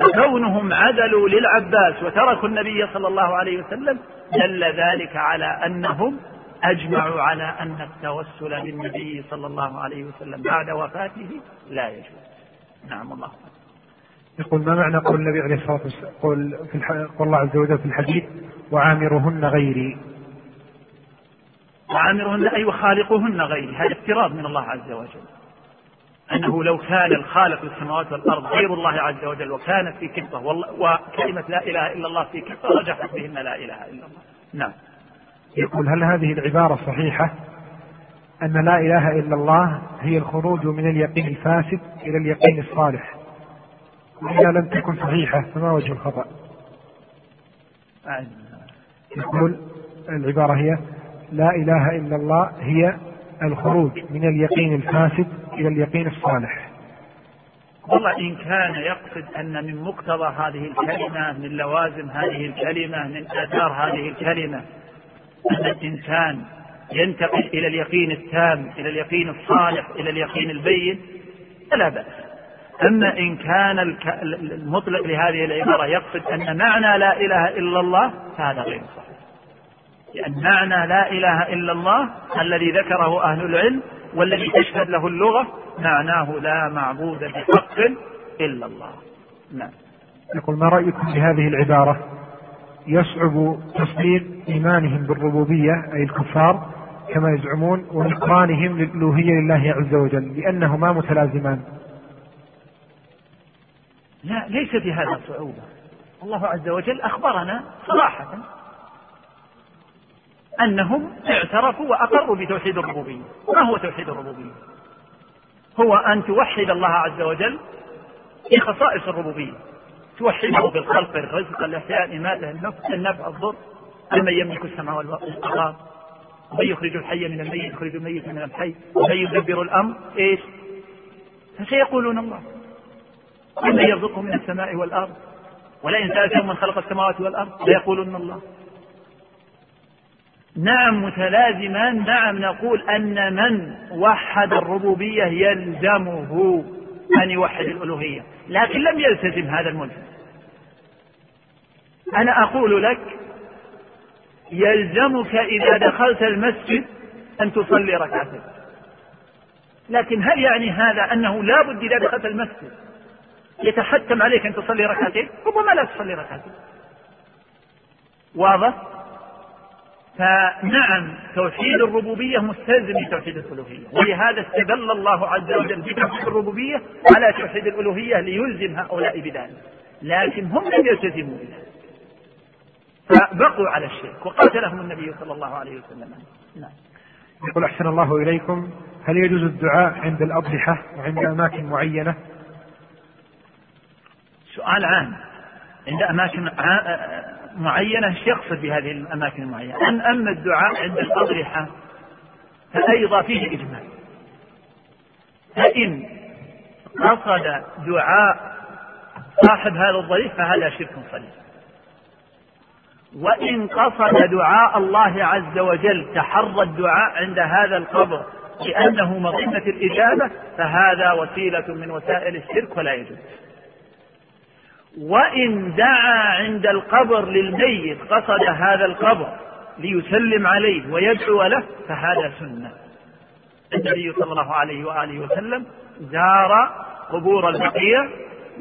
Speaker 2: فكونهم عدلوا للعباس وتركوا النبي صلى الله عليه وسلم دل ذلك على أنهم أجمعوا على أن التوسل بالنبي صلى الله عليه وسلم بعد وفاته لا يجوز. نعم الله.
Speaker 3: يقول ما معنى قول النبي عليه الصلاة والسلام قول, في الح... قول الله عز وجل في الحديث وعامرهن غيري
Speaker 2: وعامرهن أي وخالقهن غيري. هذا افتراض من الله عز وجل. أنه لو كان الخالق للسماوات والأرض غير الله عز وجل وكانت في كفة وكلمة لا إله إلا الله في كفة رجحت بهن لا إله إلا الله. نعم.
Speaker 3: يقول هل هذه العبارة صحيحة أن لا إله إلا الله هي الخروج من اليقين الفاسد إلى اليقين الصالح؟ وإذا لم تكن صحيحة فما وجه الخطأ؟ يقول العبارة هي لا إله إلا الله هي الخروج من اليقين الفاسد إلى اليقين الصالح.
Speaker 2: والله إن كان يقصد أن من مقتضى هذه الكلمة من لوازم هذه الكلمة من آثار هذه الكلمة أن الإنسان ينتقل إلى اليقين التام إلى اليقين الصالح إلى اليقين البين فلا بأس. أما إن كان المطلق لهذه العبارة يقصد أن معنى لا إله إلا الله فهذا غير صحيح. لأن معنى لا إله إلا الله الذي ذكره أهل العلم والذي تشهد له اللغة معناه لا معبود بحق إلا الله. نعم.
Speaker 3: يقول ما رأيكم بهذه العبارة؟ يصعب تصديق إيمانهم بالربوبية أي الكفار كما يزعمون ونقرانهم للألوهية لله عز وجل لأنهما متلازمان.
Speaker 2: لا ليس في هذا صعوبة. الله عز وجل أخبرنا صراحة أنهم اعترفوا وأقروا بتوحيد الربوبية. ما هو توحيد الربوبية؟ هو أن توحد الله عز وجل في خصائص الربوبية. توحده بالخلق الرزق الإحياء الإماتة النفع الضر. من يملك السماء والأرض ومن يخرج الحي من الميت يخرج الميت من الحي. ومن يدبر الأمر إيش؟ فسيقولون الله. من يرزقهم من السماء والأرض. ولئن سألتهم من خلق السماوات والأرض ليقولون الله. نعم متلازمان نعم نقول أن من وحد الربوبية يلزمه. أن يوحد الألوهية. لكن لم يلتزم هذا الملزم. أنا أقول لك يلزمك إذا دخلت المسجد أن تصلي ركعتين. لكن هل يعني هذا أنه لا بد إذا دخلت المسجد يتحتم عليك أن تصلي ركعتين؟ ربما لا تصلي ركعتين. واضح؟ فنعم توحيد الربوبية مستلزم لتوحيد الألوهية. ولهذا استدل الله عز وجل بتوحيد الربوبية على توحيد الألوهية ليلزم هؤلاء بذلك. لكن هم لم يلتزموا بذلك. فبقوا على الشرك وقاتلهم النبي صلى الله عليه وسلم. نعم.
Speaker 3: يقول أحسن الله إليكم هل يجوز الدعاء عند الأضحى وعند أماكن معينة؟
Speaker 2: سؤال عام. عند أماكن معينة يقصد بهذه الأماكن المعينة؟ أن أما الدعاء عند الأضرحة فأيضا فيه إجمال فإن قصد دعاء صاحب هذا الضريح فهذا شرك صريح وإن قصد دعاء الله عز وجل تحرى الدعاء عند هذا القبر لأنه مظنة الإجابة فهذا وسيلة من وسائل الشرك ولا يجوز. وإن دعا عند القبر للميت قصد هذا القبر ليسلم عليه ويدعو له فهذا سنة. النبي صلى الله عليه وآله وسلم زار قبور البقية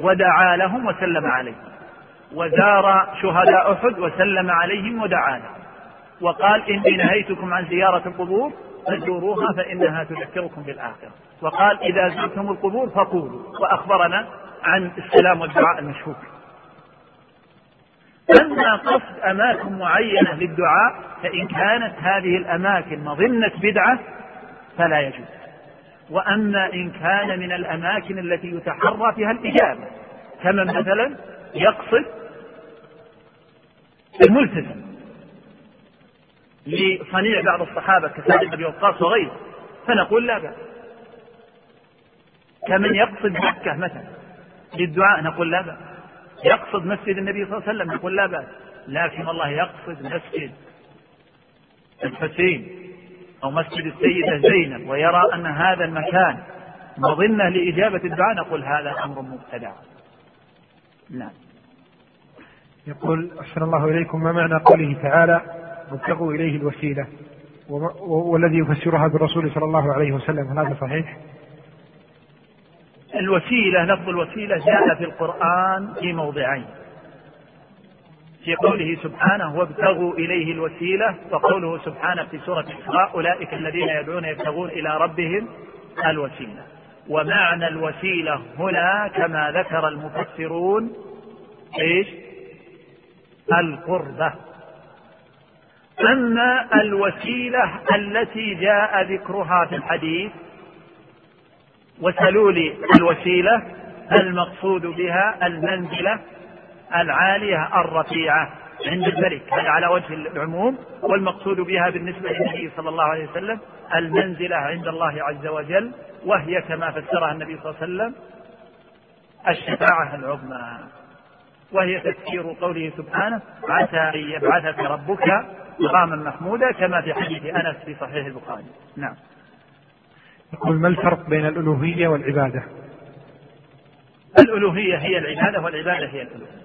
Speaker 2: ودعا لهم وسلم عليهم. وزار شهداء أحد وسلم عليهم ودعا لهم وقال إني نهيتكم عن زيارة القبور فزوروها فإنها تذكركم بالآخرة. وقال إذا زرتم القبور فقولوا وأخبرنا عن السلام والدعاء المشهور. أما قصد أماكن معينة للدعاء فإن كانت هذه الأماكن مظنة بدعة فلا يجوز. وأما إن كان من الأماكن التي يتحرى فيها الإجابة كمن مثلا يقصد الملتزم لصنيع بعض الصحابة كسعد بن وقاص وغيره فنقول لا بأس. كمن يقصد مكة مثلا. للدعاء؟ نقول لا بأس. يقصد مسجد النبي صلى الله عليه وسلم؟ نقول لا بأس. لكن الله يقصد مسجد الحسين أو مسجد السيدة زينب ويرى أن هذا المكان مظنة لإجابة الدعاء نقول هذا أمر مبتدع. نعم.
Speaker 3: يقول أحسن الله إليكم ما معنى قوله تعالى وابتغوا إليه الوسيلة والذي يفسرها بالرسول صلى الله عليه وسلم. هل هذا صحيح؟
Speaker 2: الوسيلة لفظ الوسيلة جاء في القرآن في موضعين. في قوله سبحانه وابتغوا إليه الوسيلة وقوله سبحانه في سورة الإسراء أولئك الذين يدعون يبتغون إلى ربهم الوسيلة. ومعنى الوسيلة هنا كما ذكر المفسرون إيش؟ القربة. أما الوسيلة التي جاء ذكرها في الحديث وسلوا لي الوسيلة المقصود بها المنزلة العالية الرفيعة عند الملك. هذا على وجه العموم والمقصود بها بالنسبة للنبي صلى الله عليه وسلم المنزلة عند الله عز وجل وهي كما فسرها النبي صلى الله عليه وسلم الشفاعة العظمى. وهي تفسير قوله سبحانه عسى أن يبعثك ربك مقاما محمودا كما في حديث أنس في صحيح البخاري. نعم.
Speaker 3: يقول ما الفرق بين الألوهية والعبادة؟
Speaker 2: الألوهية هي العبادة والعبادة هي الألوهية.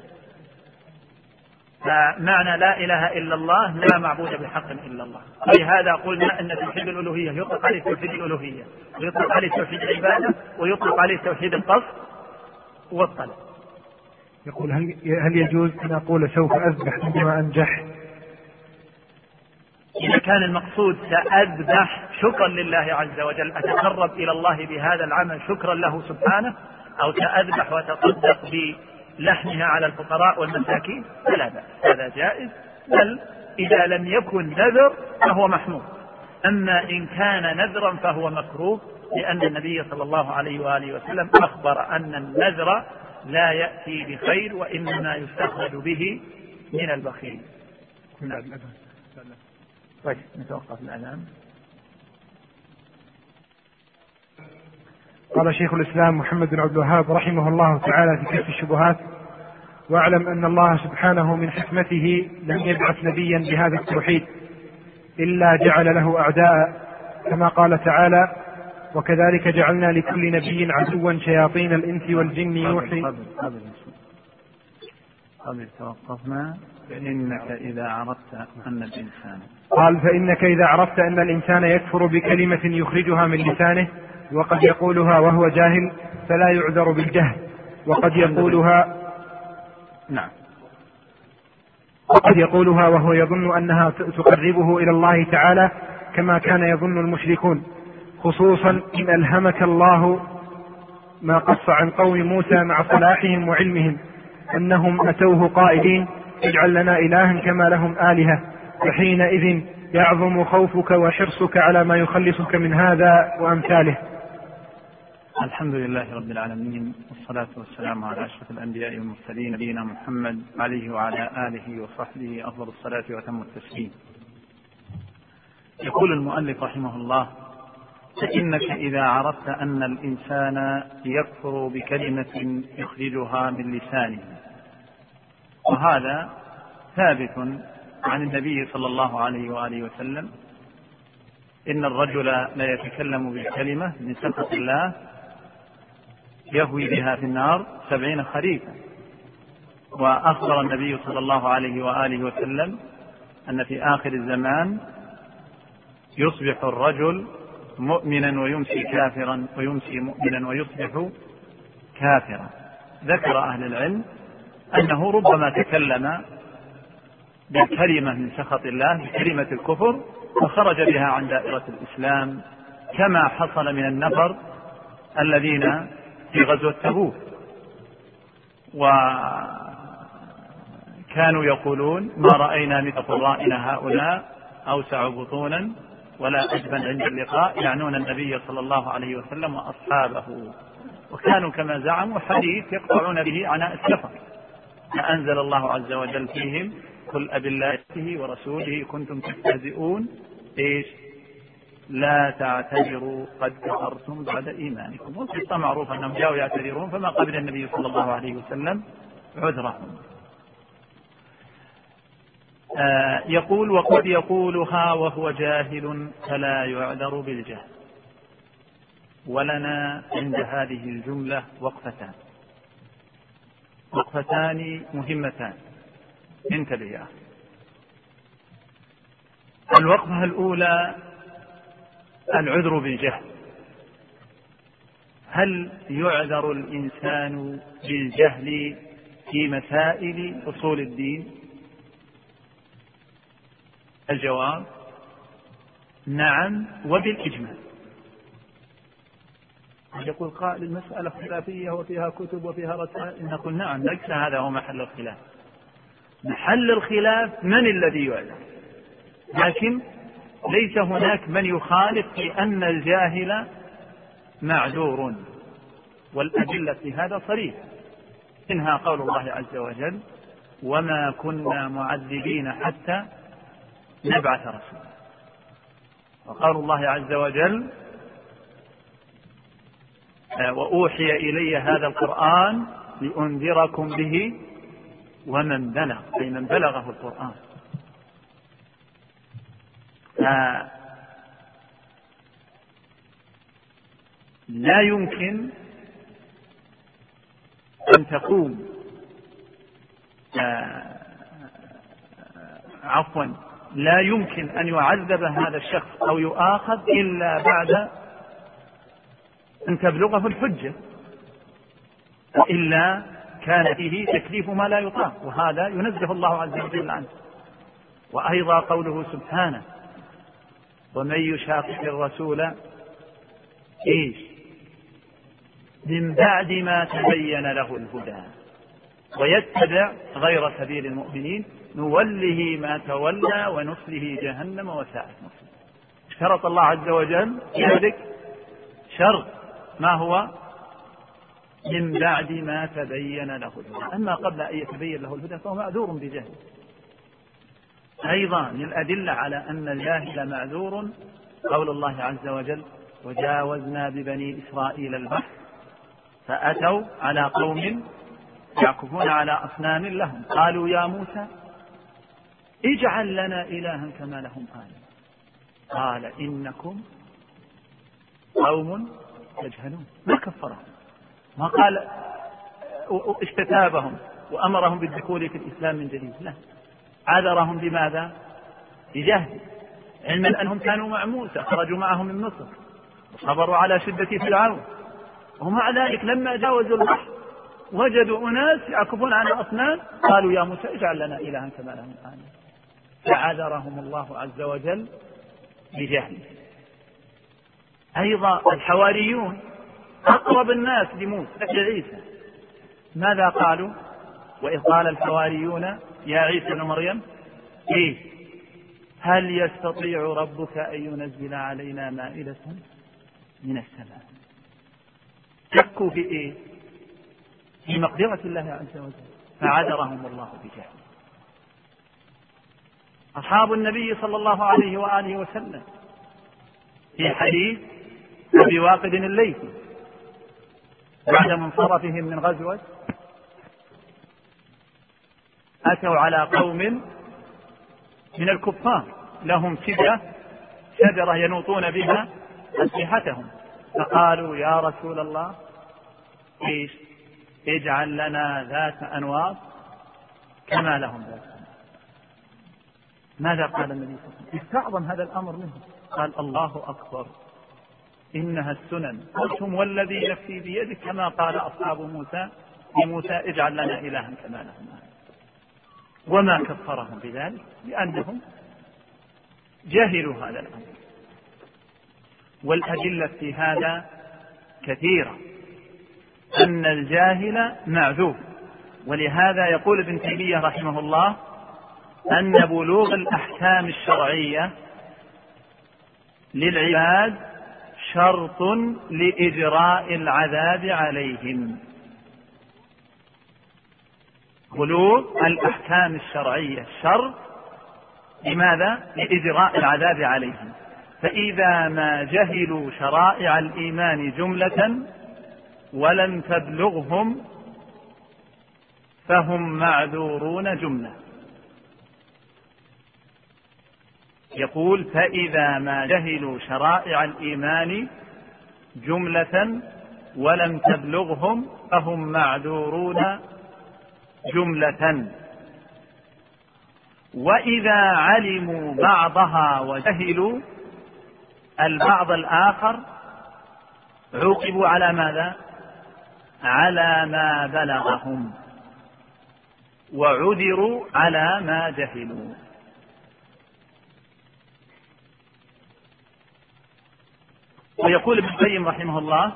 Speaker 2: فمعنى لا إله إلا الله لا معبود بحق إلا الله. ولهذا قلنا أن توحيد الألوهية يطلق عليه توحيد الألوهية ويطلق عليه توحيد العبادة ويطلق عليه توحيد القصد والطلب
Speaker 3: يقول هل هل يجوز أن أقول سوف أذبح عندما أنجح
Speaker 2: إذا كان المقصود سأذبح شكرا لله عز وجل أتقرب إلى الله بهذا العمل شكرا له سبحانه أو سأذبح وأتصدق بلحمها على الفقراء والمساكين؟ فلا بأس هذا جائز. بل إذا لم يكن نذر فهو محمود. أما إن كان نذرا فهو مكروه لأن النبي صلى الله عليه وآله وسلم أخبر أن النذر لا يأتي بخير وإنما يستخرج به من البخيل. نعم. طيب نتوقف الآن
Speaker 3: قال شيخ الإسلام محمد بن عبد الوهاب رحمه الله تعالى في كشف الشبهات وأعلم أن الله سبحانه من حكمته لم يبعث نبيا بهذا التوحيد إلا جعل له أعداء كما قال تعالى وكذلك جعلنا لكل نبي عدوا شياطين الإنس والجن يوحي قبل قبل
Speaker 2: قبل توقفنا. فإنك إذا عرفت أن الإنسان
Speaker 3: قال فإنك إذا عرفت أن الإنسان يكفر بكلمة يخرجها من لسانه وقد يقولها وهو جاهل فلا يعذر بالجهل وقد يقولها
Speaker 2: نعم.
Speaker 3: وقد يقولها وهو يظن أنها تقربه إلى الله تعالى كما كان يظن المشركون خصوصا إن ألهمك الله ما قص عن قوم موسى مع صلاحهم وعلمهم أنهم أتوه قائلين اجعل لنا إلها كما لهم آلهة. وحينئذ يعظم خوفك وحرصك على ما يخلصك من هذا وأمثاله.
Speaker 2: الحمد لله رب العالمين والصلاة والسلام على أشرف الأنبياء والمرسلين نبينا محمد عليه وعلى آله وصحبه أفضل الصلاة وأتم التسليم. يقول المؤلف رحمه الله فإنك إذا عرفت أن الإنسان يكفر بكلمة يخرجها من لسانه وهذا ثابت عن النبي صلى الله عليه وآله وسلم. إن الرجل لا يتكلم بالكلمة من سخط الله يهوي بها في النار سبعين خريفا. وأخبر النبي صلى الله عليه وآله وسلم أن في آخر الزمان يصبح الرجل مؤمنا ويمسي كافرا ويمسي مؤمنا ويصبح كافرا. ذكر أهل العلم أنه ربما تكلم بالكلمة من سخط الله بكلمة الكفر وخرج بها عن دائرة الإسلام كما حصل من النفر الذين في غزوة تبوك. وكانوا يقولون ما رأينا مثل قرائنا هؤلاء أوسع بطونا ولا أجبن عند اللقاء يعنون النبي صلى الله عليه وسلم وأصحابه. وكانوا كما زعموا حديث يقطعون به عناء السفر. فأنزل الله عز وجل فيهم قل أبالله ورسوله كنتم تستهزئون. إيش؟ لا تعتذروا قد كفرتم بعد إيمانكم. والقصة معروفة أنهم جاءوا يعتذرون فما قبل النبي صلى الله عليه وسلم عذرهم آه يقول وقد يقولها وهو جاهل فلا يعذر بالجهل. ولنا عند هذه الجملة وقفتان. وقفتان مهمتان. انتبه يا أخي. الوقفة الأولى العذر بالجهل. هل يعذر الإنسان بالجهل في مسائل أصول الدين؟ الجواب نعم وبالإجمال يقول قائل المسألة خلافية وفيها كتب وفيها رسائل. نقول نعم ليس هذا هو محل الخلاف. محل الخلاف من الذي يعلم؟ لكن ليس هناك من يخالف في أن الجاهل معذور. والأدلة في هذا صريحة منها قول الله عز وجل وما كنا معذبين حتى نبعث رسولا. وقال الله عز وجل وأوحي إلي هذا القرآن لأنذركم به ومن بلغ أي من بلغه القرآن. لا يمكن أن تقوم عفوا لا يمكن أن يعذب هذا الشخص أو يؤاخذ إلا بعد أن تبلغه الحجة. وإلا كان فيه تكليف ما لا يطاق وهذا ينزه الله عز وجل عنه. وأيضا قوله سبحانه ومن يشاقق الرسول إيش؟ من بعد ما تبين له الهدى ويتبع غير سبيل المؤمنين نوله ما تولى ونصله جهنم وساءت مصيره. اشترط الله عز وجل ذلك شرط. ما هو من بعد ما تبين له الهدى. أما قبل أن يتبين له الهدى فهو معذور بجهل أيضا من الأدلة على أن الجاهل معذور قول الله عز وجل وجاوزنا ببني إسرائيل البحر فأتوا على قوم يعكفون على أصنام لهم. قالوا يا موسى اجعل لنا إلها كما لهم آلهة. قال إنكم قوم تجهلون ما كفرهم. ما قال استتابهم وأمرهم بالدخول في الإسلام من جديد. لا. عذرهم بماذا؟ بجهل. علما أنهم كانوا مع موسى خرجوا معه من مصر. وصبروا على شدة فرعون. ومع ذلك لما جاوزوا البحر وجدوا أناس يعكفون على أصنام. قالوا يا موسى اجعل لنا إلها كما لهم آلهة فعذرهم الله عز وجل بجهل. أيضا الحواريون أقرب الناس لموسى لعيسى ماذا قالوا؟ وإذ قال الحواريون يا عيسى ابن مريم إيه هل يستطيع ربك أن ينزل علينا مائدة من السماء؟ شكوا في إيه؟ في مقدرة الله عز وجل فعذرهم الله بجهل أصحاب النبي صلى الله عليه وآله وسلم في حديث أبي واقد الليثي بعد منصرفهم من غزوة أتوا على قوم من الكفار لهم فدية شجرة ينوطون بها أسلحتهم. فقالوا يا رسول الله إيش؟ اجعل لنا ذات أنواط كما لهم ذات ماذا قال النبي صلى الله عليه وسلم؟ استعظم هذا الأمر منه قال الله أكبر. إنها السنن. قلتم والذي نفسي بيده كما قال أصحاب موسى لموسى اجعل لنا إلها كما لهم وما كفرهم بذلك؟ لأنهم جهلوا هذا الأمر. والأدلة في هذا كثيرة. أن الجاهل معذور. ولهذا يقول ابن تيمية رحمه الله أن بلوغ الأحكام الشرعية للعباد شرط لإجراء العذاب عليهم. بلوغ الأحكام الشرعية. شرط لماذا؟ لإجراء العذاب عليهم. فإذا ما جهلوا شرائع الإيمان جملة ولم تبلغهم فهم معذورون جملة. يقول فإذا ما جهلوا شرائع الإيمان جملة ولم تبلغهم فهم معذورون جملة وإذا علموا بعضها وجهلوا البعض الآخر عوقبوا على ماذا؟ على ما بلغهم وعذروا على ما جهلوا ويقول ابن القيم رحمه الله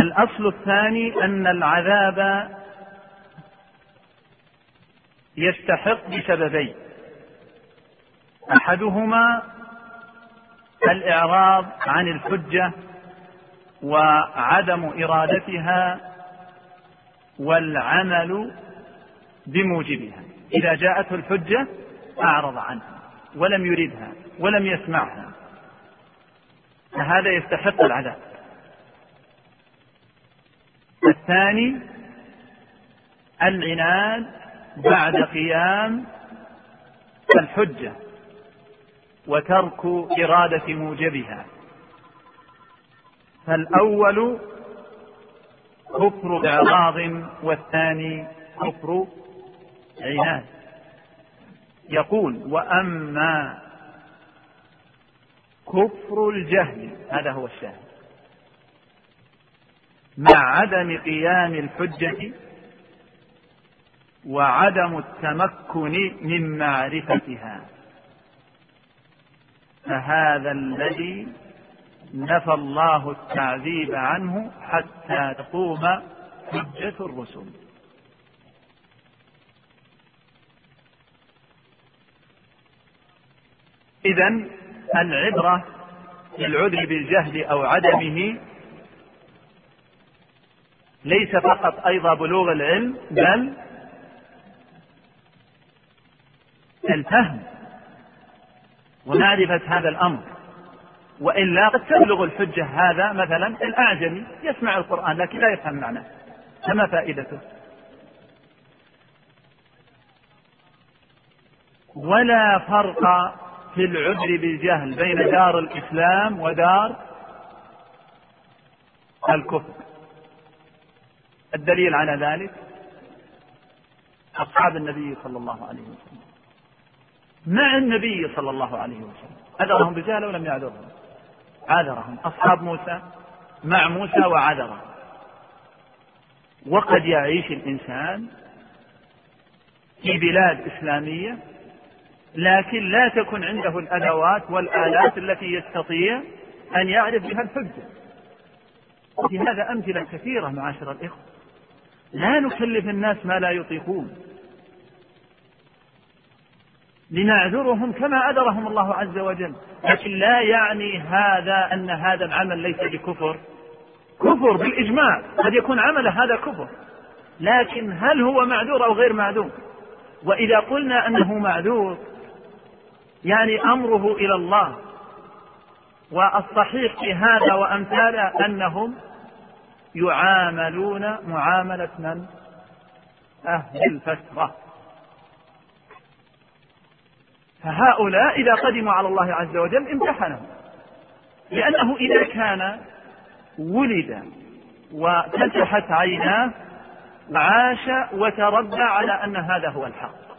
Speaker 2: الأصل الثاني أن العذاب يستحق بسببين. أحدهما الإعراض عن الحجة وعدم إرادتها والعمل بموجبها. إذا جاءته الحجة أعرض عنها. ولم يريدها ولم يسمعها. فهذا يستحق العذاب. الثاني العناد بعد قيام الحجة وترك إرادة موجبها. فالأول كفر إعراض والثاني كفر عناد. يقول وأما كفر الجهل هذا هو الشاهد. مع عدم قيام الحجة وعدم التمكن من معرفتها فهذا الذي نفى الله التعذيب عنه حتى تقوم حجة الرسل. إذا العبرة بالعذر بالجهل أو عدمه ليس فقط أيضا بلوغ العلم بل الفهم ومعرفة هذا الأمر. وإلا قد تبلغ الحجة هذا مثلا الأعجمي يسمع القرآن لكن لا يفهم معناه. فما فائدته؟ ولا فرق في العذر بالجهل بين دار الإسلام ودار الكفر. الدليل على ذلك أصحاب النبي صلى الله عليه وسلم. مع النبي صلى الله عليه وسلم. عذرهم بجهل ولم يعذرهم؟ عذرهم. أصحاب موسى مع موسى وعذره وقد يعيش الإنسان في بلاد إسلامية لكن لا تكن عنده الأدوات والآلات التي يستطيع أن يعرف بها الحجة. وفي هذا أمثلة كثيرة معاشر الإخوة. لا نكلف الناس ما لا يطيقون. لنعذرهم كما عذرهم الله عز وجل. لكن لا يعني هذا أن هذا العمل ليس بكفر. كفر بالإجماع. قد يكون عمله هذا كفر. لكن هل هو معذور أو غير معذور؟ وإذا قلنا أنه معذور يعني أمره إلى الله. والصحيح في هذا وأمثاله أنهم يعاملون معاملة من؟ أهل الفترة فهؤلاء إذا قدموا على الله عز وجل امتحنهم. لأنه إذا كان ولد وفتحت عيناه عاش وتربى على أن هذا هو الحق.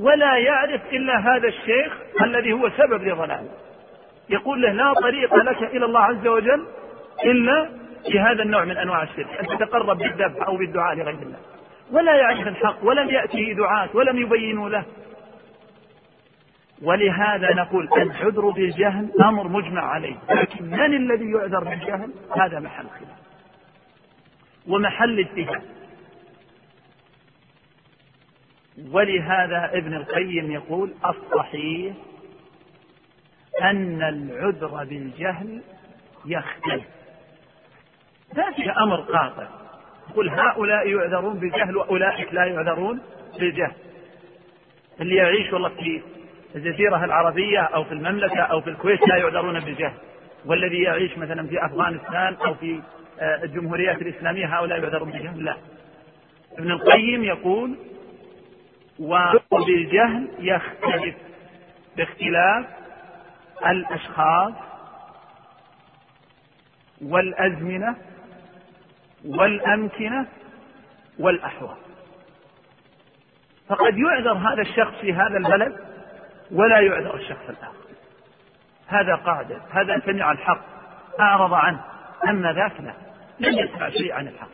Speaker 2: ولا يعرف إلا هذا الشيخ الذي هو سبب لضلاله يقول له لا طريق لك إلى الله عز وجل إلا في هذا النوع من أنواع الشرك أن تتقرب بالذبح أو بالدعاء لغير الله. ولا يعرف الحق ولم يأته دعاة ولم يبينوا له. ولهذا نقول العذر بالجهل أمر مجمع عليه لكن من الذي يعذر بالجهل؟ هذا محل خلاف. ومحل اجتهاد ولهذا ابن القيم يقول الصحيح أن العذر بالجهل يختلف. ذلك أمر قاطع قل هؤلاء يعذرون بالجهل وأولئك لا يعذرون بالجهل. اللي يعيش والله في الجزيرة العربية أو في المملكة أو في الكويت لا يعذرون بالجهل. والذي يعيش مثلا في أفغانستان أو في آه، الجمهوريات الإسلامية هؤلاء يعذرون بالجهل؟ لا. ابن القيم يقول وبالجهل يختلف باختلاف الأشخاص والأزمنة والأمكنة والأحوال. فقد يعذر هذا الشخص في هذا البلد ولا يعذر الشخص الآخر. هذا قاعدة هذا سمع الحق أعرض عنه. أما ذاك لا لم يسمع شيء عن الحق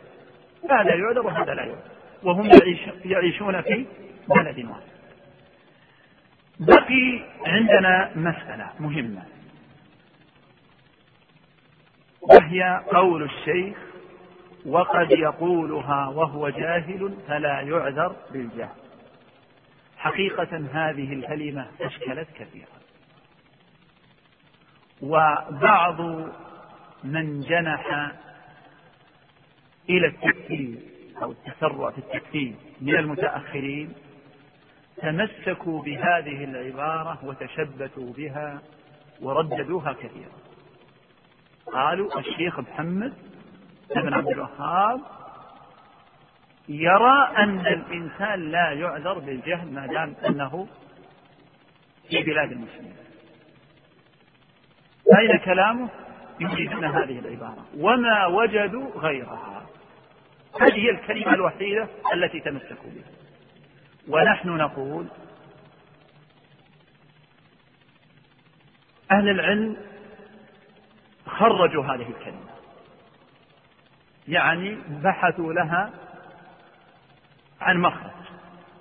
Speaker 2: هذا يعذر وهذا لا يعذر. وهم يعيش يعيشون في بلد واحد. بقي عندنا مسألة مهمة. وهي قول الشيخ وقد يقولها وهو جاهل فلا يعذر بالجهل. حقيقة هذه الكلمة أشكلت كثيرا. وبعض من جنح إلى التكفير أو التسرع في التكفير من المتأخرين تمسكوا بهذه العبارة وتشبثوا بها ورددوها كثيرا. قالوا الشيخ محمد بن عبد الوهاب يرى أن الإنسان لا يعذر بالجهل ما دام أنه في بلاد المسلمين. أين كلامه؟ يريدون هذه العبارة. وما وجدوا غيرها. هذه هي الكلمة الوحيدة التي تمسكوا بها. ونحن نقول أهل العلم خرجوا هذه الكلمة. يعني بحثوا لها عن مخرج.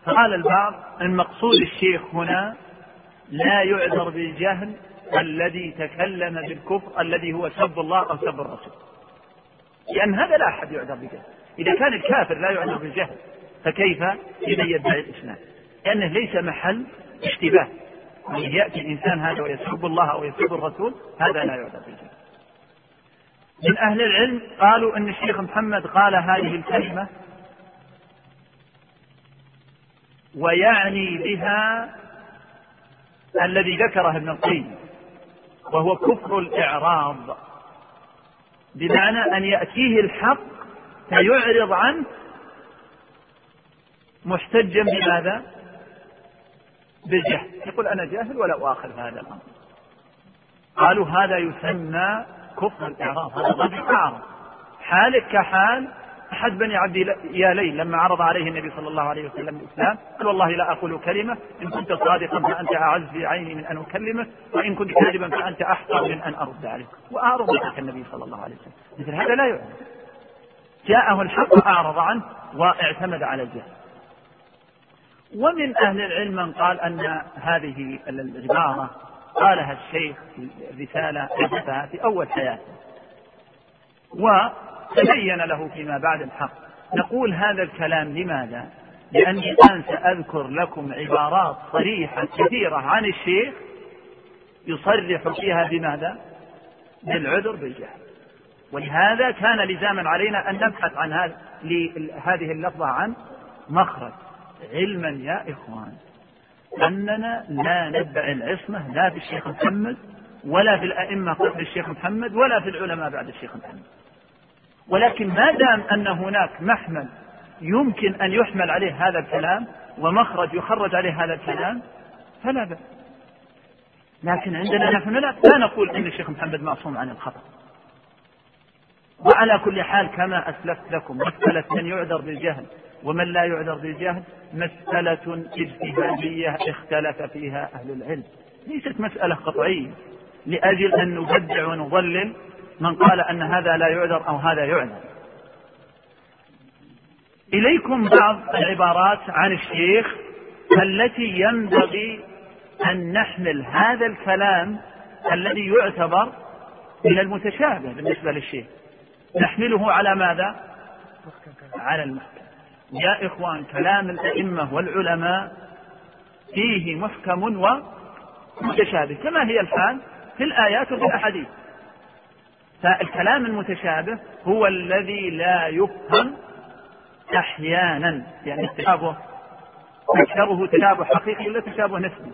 Speaker 2: فقال البعض المقصود الشيخ هنا لا يعذر بالجهل الذي تكلم بالكفر الذي هو سب الله أو سب الرسول. لأن هذا لا أحد يعذر بالجهل إذا كان الكافر لا يعذر بالجهل فكيف؟ لمن يدعي الإسلام. لأنه ليس محل اشتباه. يعني يأتي الإنسان هذا ويسب الله أو يسب الرسول هذا لا يعذر بالجهل من أهل العلم قالوا أن الشيخ محمد قال هذه الكلمة ويعني بها الذي ذكره ابن القيم وهو كفر الإعراض. بمعنى أن يأتيه الحق فيعرض عنه محتجا بماذا؟ بالجهل. يقول أنا جاهل ولا أؤاخذ هذا الأمر؟ قالوا هذا يسمى كفر الإعراض هذا الرجل أعرض حالك كحال أحد بني عبد يالين لما عرض عليه النبي صلى الله عليه وسلم الإسلام قال والله لا أقول كلمة إن كنت صادقا فأنت أعز عيني من أن أكلمه وإن كنت كاذبا فأنت أحقر من أن أرد عليك. وأعرض ذلك النبي صلى الله عليه وسلم. مثل هذا لا يعلم جاءه الحق أعرض عنه واعتمد على الجهل. ومن أهل العلم من قال أن هذه العبارة قالها الشيخ في رسالة في أول حياته وتبين له فيما بعد الحق نقول هذا الكلام لماذا؟ لأني الآن سأذكر لكم عبارات صريحة كثيرة عن الشيخ يصرح فيها بماذا؟ بالعذر بالجهل ولهذا كان لزاما علينا أن نبحث عن هذه اللفظة عن مخرج علما يا إخوان أننا لا ندعي العصمة لا في الشيخ محمد ولا في الأئمة قبل الشيخ محمد ولا في العلماء بعد الشيخ محمد. ولكن ما دام أن هناك محمل يمكن أن يحمل عليه هذا الكلام ومخرج يخرج عليه هذا الكلام فلا بأس. لكن عندنا نحن لا, لا نقول إن الشيخ محمد معصوم عن الخطأ. وعلى كل حال كما أسلفت لكم مسألة من يعذر بالجهل. ومن لا يعذر بالجهل مسألة اجتهادية اختلف فيها أهل العلم. ليست مسألة قطعية. لأجل أن نبدع ونضلل من قال أن هذا لا يعذر أو هذا يعذر. إليكم بعض العبارات عن الشيخ التي ينبغي أن نحمل هذا الكلام الذي يعتبر من المتشابه بالنسبة للشيخ. نحمله على ماذا؟ على المحكم يا إخوان كلام الأئمة والعلماء فيه محكم ومتشابه كما هي الحال في الآيات وفي الأحاديث. فالكلام المتشابه هو الذي لا يفهم أحيانا يعني التشابه أكثره تشابه حقيقي ولا تشابه نسبي؟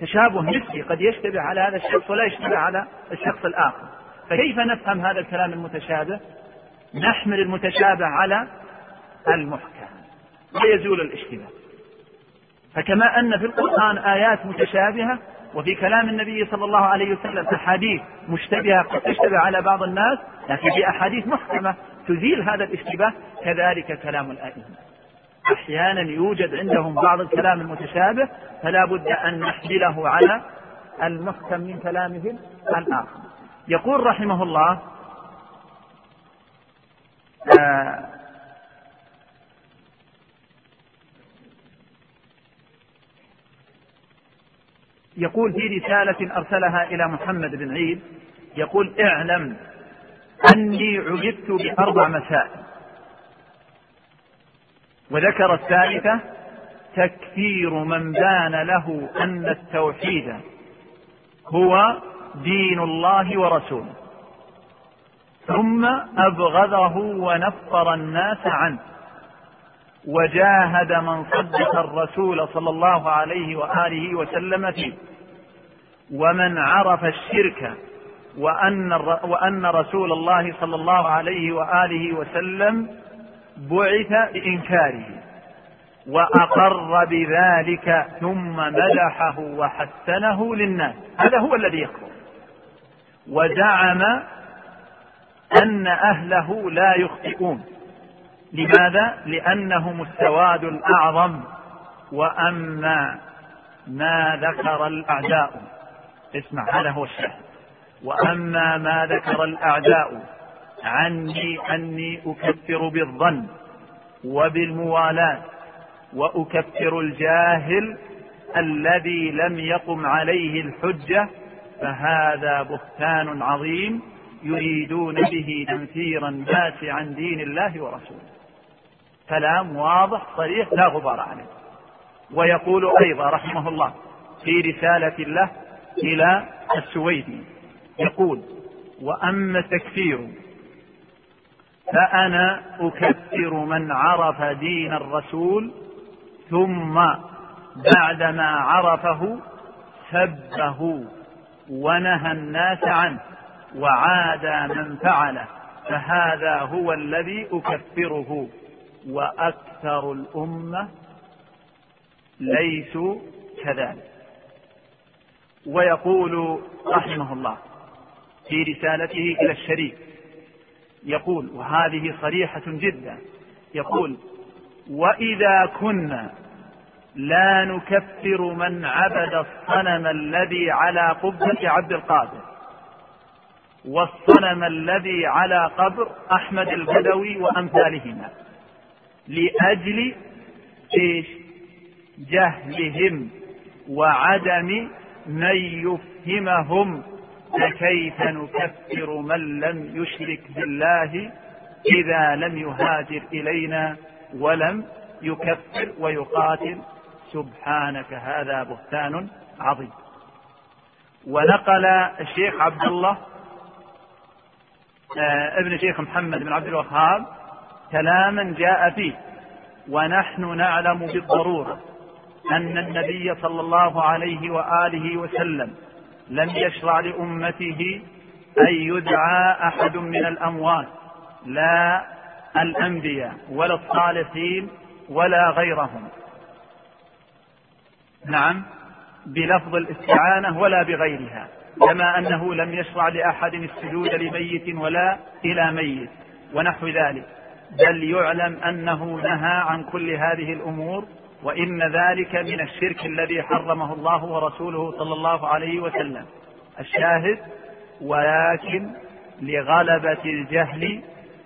Speaker 2: تشابه نسبي قد يشتبه على هذا الشخص ولا يشتبه على الشخص الآخر. فكيف نفهم هذا الكلام المتشابه؟ نحمل المتشابه على المحكم ويزول الاشتباه. فكما أن في القرآن آيات متشابهة وفي كلام النبي صلى الله عليه وسلم أحاديث مشتبهة قد تشتبه على بعض الناس لكن في أحاديث محكمة تزيل هذا الاشتباه كذلك كلام الأئمة. أحيانا يوجد عندهم بعض الكلام المتشابه فلا بد أن نحمله على المحكم من كلامهم الآخر. يقول رحمه الله آه يقول في رسالة أرسلها إلى محمد بن عيد يقول اعلم أني عجبت بأربع مسائل. وذكر الثالثة تكفير من بان له أن التوحيد هو دين الله ورسوله ثم أبغضه ونفر الناس عنه. وجاهد من صدق الرسول صلى الله عليه وآله وسلم فيه. ومن عرف الشرك وأن, وأن رسول الله صلى الله عليه وآله وسلم بعث بإنكاره وأقر بذلك ثم مدحه وحسنه للناس. هذا هو الذي يكفر وزعم أن أهله لا يخطئون. لماذا؟ لأنهم السواد الأعظم وأما ما ذكر الأعداء. اسمع هذا هو الشاهد. وأما ما ذكر الأعداء عني أني أكفر بالظن وبالموالاة وأكفر الجاهل الذي لم يقم عليه الحجة فهذا بهتان عظيم يريدون به تنفير الناس عن دين الله ورسوله. كلام واضح صريح لا غبار عليه. ويقول أيضا رحمه الله في رسالة له إلى السويدي يقول وأما التكفير فأنا أكفر من عرف دين الرسول ثم بعدما عرفه سبه ونهى الناس عنه وعاد من فعله فهذا هو الذي أكفره. وأكثر الأمة ليسوا كذلك. ويقول رحمه الله في رسالته إلى الشريك يقول وهذه صريحة جدا يقول وإذا كنا لا نكفر من عبد الصنم الذي على قبة عبد القادر والصنم الذي على قبر أحمد البدوي وأمثالهما. لأجل إيش؟ جهلهم وعدم من يفهمهم فكيف نكفر من لم يشرك بالله إذا لم يهاجر إلينا ولم يكفر ويقاتل؟ سبحانك هذا بهتان عظيم. ونقل الشيخ عبد الله آه، ابن شيخ محمد بن عبد الوهاب كلاما جاء فيه. ونحن نعلم بالضرورة أن النبي صلى الله عليه وآله وسلم لم يشرع لأمته أن يدعى أحد من الأموات لا الأنبياء ولا الصالحين ولا غيرهم. نعم بلفظ الاستعانة ولا بغيرها كما أنه لم يشرع لأحد السجود لميت ولا إلى ميت ونحو ذلك. بل يعلم أنه نهى عن كل هذه الأمور وإن ذلك من الشرك الذي حرمه الله ورسوله صلى الله عليه وسلم. الشاهد ولكن لغلبة الجهل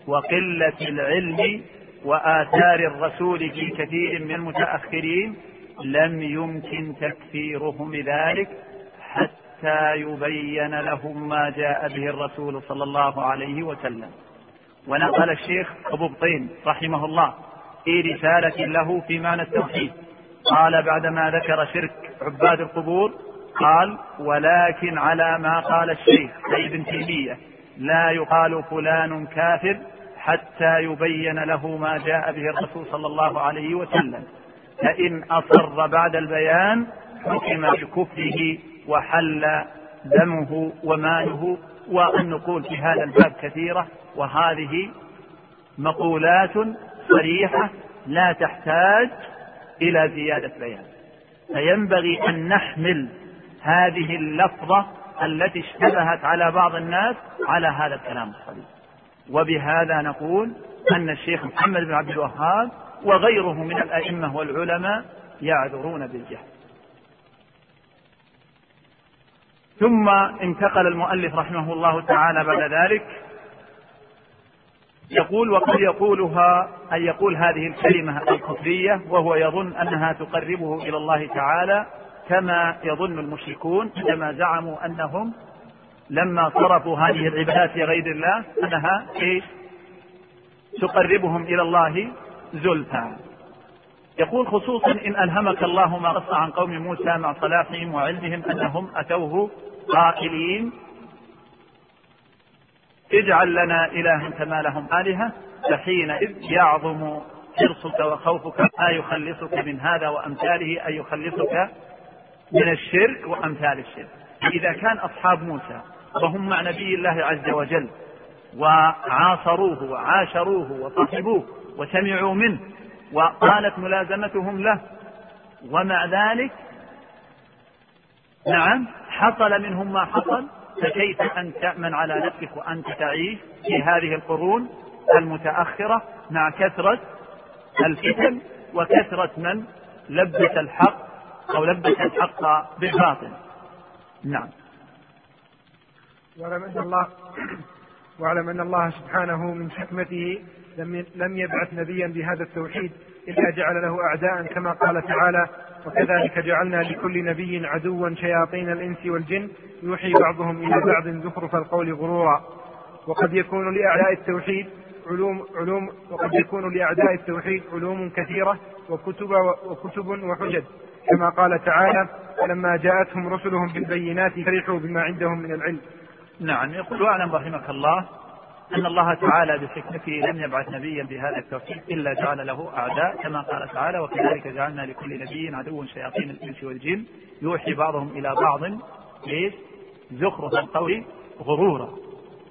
Speaker 2: وقلة العلم وآثار الرسول في كثير من المتأخرين لم يمكن تكفيرهم بذلك حتى يبين لهم ما جاء به الرسول صلى الله عليه وسلم. ونقل الشيخ أبو بطين رحمه الله في رسالة له في معنى التوحيد. قال بعدما ذكر شرك عباد القبور قال ولكن على ما قال الشيخ أي ابن تيمية لا يقال فلان كافر حتى يبين له ما جاء به الرسول صلى الله عليه وسلم. فإن أصر بعد البيان حكم بكفره وحل دمه وماله والنقول في هذا الباب كثيرة وهذه مقولات صريحة لا تحتاج إلى زيادة بيان. فينبغي أن نحمل هذه اللفظة التي اشتبهت على بعض الناس على هذا الكلام الصريح. وبهذا نقول أن الشيخ محمد بن عبد الوهاب وغيره من الأئمة والعلماء يعذرون بالجهل. ثم انتقل المؤلف رحمه الله تعالى بعد ذلك. يقول وقد يقولها أن يقول هذه الكلمة الكفرية وهو يظن أنها تقربه إلى الله تعالى كما يظن المشركون عندما زعموا أنهم لما صرفوا هذه العبادات لغير الله أنها إيش تقربهم إلى الله زلفى. يقول خصوصا إن ألهمك الله ما قص عن قوم موسى مع صلاحهم وعلمهم أنهم أتوه قائلين اجعل لنا إلها كما لهم آلهة فحينئذ يعظم حرصك وخوفك ما يخلصك من هذا وأمثاله أن يخلصك من الشرك وأمثال الشرك. إذا كان أصحاب موسى وهم مع نبي الله عز وجل وعاصروه وعاشروه وصحبوه وسمعوا منه وقالت ملازمتهم له ومع ذلك نعم حصل منهم ما حصل فكيف أن تأمن على نفسك وأنت تعيش في هذه القرون المتأخرة مع كثرة الفتن وكثرة من لبس الحق أو لبس الحق بالباطل؟ نعم.
Speaker 3: واعلم أن الله واعلم أن الله سبحانه من حكمته لم لم يبعث نبيا بهذا التوحيد إلا جعل له أعداء كما قال تعالى وكذلك جعلنا لكل نبي عدوا شياطين الإنس والجن. يوحي بعضهم إلى بعض زخرف القول غرورا. وقد يكون لأعداء التوحيد علوم علوم وقد يكون لأعداء التوحيد علوم كثيرة وكتب وكتب وحجج. كما قال تعالى فلما جاءتهم رسلهم بالبينات فرحوا بما عندهم من العلم.
Speaker 2: نعم يقول واعلم رحمك الله. أن الله تعالى بحكمته لم يبعث نبيا بهذا التوحيد إلا جعل له أعداء كما قال تعالى وكذلك جعلنا لكل نبي عدو شياطين الإنس والجن. يوحي بعضهم إلى بعض ليش؟ زخرف القول غرورا.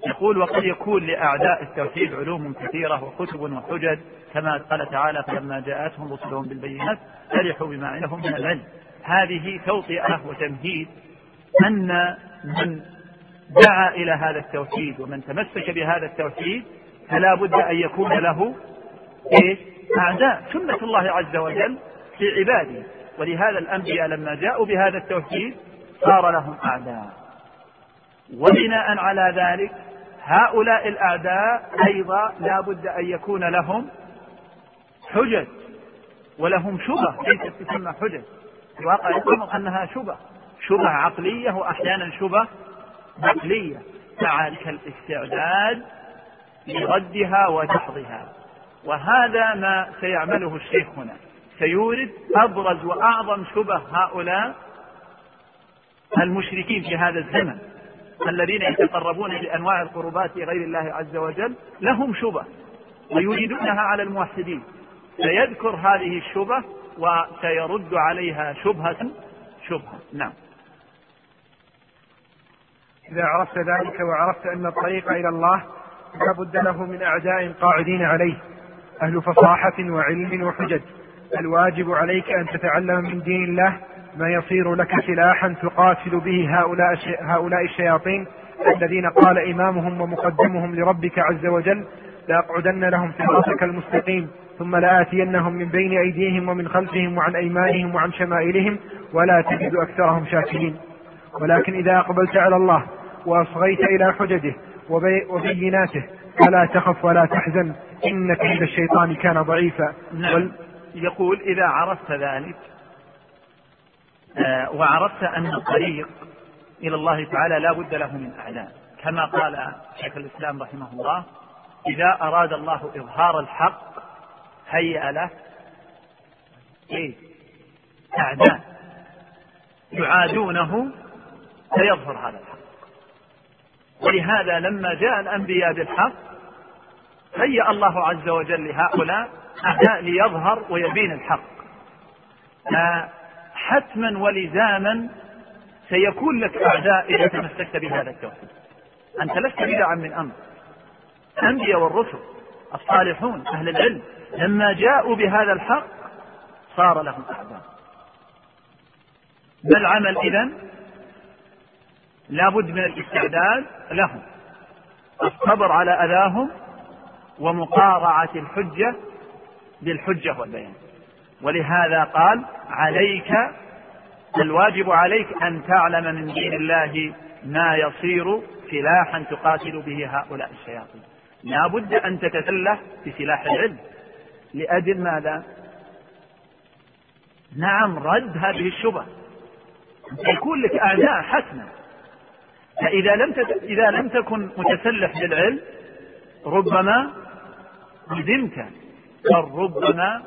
Speaker 2: يقول وقد يكون لأعداء التوحيد علوم كثيرة وكتب وحجج كما قال تعالى فلما جاءتهم رسلهم بالبينات فرحوا بما عندهم من العلم. هذه توطئة وتمهيد أن من دعا إلى هذا التوحيد ومن تمسك بهذا التوحيد فلا بد أن يكون له إيش؟ أعداء. سنة الله عز وجل في عباده. ولهذا الأنبياء لما جاءوا بهذا التوحيد صار لهم أعداء. وبناء على ذلك هؤلاء الأعداء أيضا لا بد أن يكون لهم حجج ولهم شبه ليست تسمى حجج. في الواقع الأمر أنها شبه شبه عقلية وأحيانا شبه عقلية مع الاستعداد لردها ودحضها. وهذا ما سيعمله الشيخ هنا. سيورد أبرز وأعظم شبه هؤلاء المشركين في هذا الزمن. الذين يتقربون بأنواع القربات لغير الله عز وجل. لهم شبه ويريدونها على الموحدين. سيذكر هذه الشبه وسيرد عليها شبهة. شبهة. نعم.
Speaker 3: إذا عرفت ذلك وعرفت أن الطريق إلى الله لا بد له من أعداء قاعدين عليه أهل فصاحة وعلم وحجج. الواجب عليك أن تتعلم من دين الله ما يصير لك سلاحا تقاتل به هؤلاء هؤلاء الشياطين الذين قال إمامهم ومقدمهم لربك عز وجل لأقعدن لهم صراطك المستقيم ثم لآتينهم من بين أيديهم ومن خلفهم وعن أيمانهم وعن شمائلهم ولا تجد أكثرهم شاكرين. ولكن إذا أقبلت على الله وأصغيت إلى حججه وبيناته. فلا تخف ولا تحزن. إن كيد الشيطان كان ضعيفا.
Speaker 2: نعم. وال... يقول إذا عرفت ذلك آه وعرفت أن الطريق إلى الله تعالى لا بد له من أعداء كما قال شيخ الإسلام رحمه الله إذا أراد الله إظهار الحق هيأ له إيه؟ أعداء. يعادونه فيظهر هذا ولهذا لما جاء الأنبياء بالحق هيأ الله عز وجل لهؤلاء أعداء ليظهر ويبين الحق. حتما ولزاما سيكون لك أعداء إذا تمسكت بهذا التوحيد أنت لست بدعا من أمر. الأنبياء والرسل الصالحون أهل العلم لما جاءوا بهذا الحق صار لهم أعداء. ما العمل إذا لابد من الاستعداد لهم. الصبر على أذاهم ومقارعة الحجة بالحجة والبيان. ولهذا قال عليك الواجب عليك أن تعلم من دين الله ما يصير سلاحا تقاتل به هؤلاء الشياطين. لا بد أن تتسلح بسلاح العلم. لأجل ماذا؟ نعم رد هذه الشبه يكون لك أعداء حتما فإذا لم إذا لم تكن متسلح بالعلم ربما ندمت. بل ربما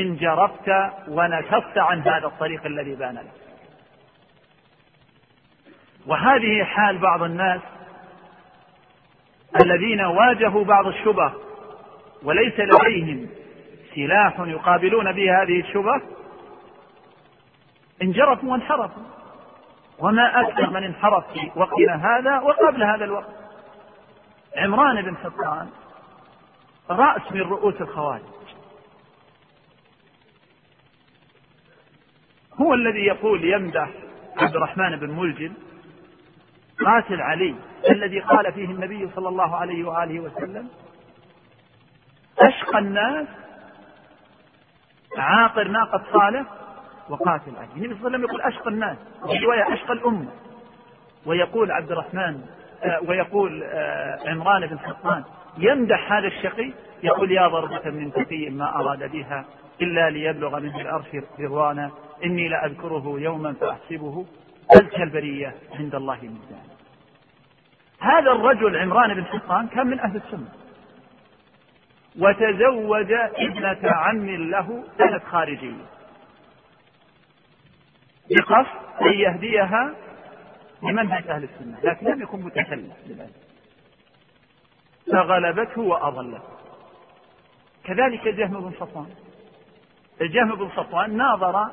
Speaker 2: انجرفت ونكصت عن هذا الطريق الذي بان لك. وهذه حال بعض الناس الذين واجهوا بعض الشبه وليس لديهم سلاح يقابلون به هذه الشبه انجرفوا وانحرفوا. وما أكثر من انحرف في وقتنا هذا وقبل هذا الوقت. عمران بن حطان رأس من رؤوس الخوارج. هو الذي يقول يمدح عبد الرحمن بن ملجم قاتل علي الذي قال فيه النبي صلى الله عليه وآله وسلم أشقى الناس عاقر ناقة صالح وقاتل علي النبي صلى الله عليه وسلم يقول أشقى الناس وفي رواية أشقى الأمة. ويقول عبد الرحمن آه، ويقول آه، عمران بن حطان يمدح هذا الشقي؟ يقول يا ضربة من تقي ما أراد بها إلا ليبلغ منه الأرش رضوانا إني لأذكره يوما فأحسبه. أزكى البرية عند الله ميزان. هذا الرجل عمران بن حطان كان من أهل السنة. وتزوج ابنة عم له كانت خارجية. بقصد أن يهديها لمنهج أهل السنة لكن لم يكن متسلح لذلك. فغلبته وأضلته كذلك الجهم بن صفوان. الجهم بن صفوان ناظر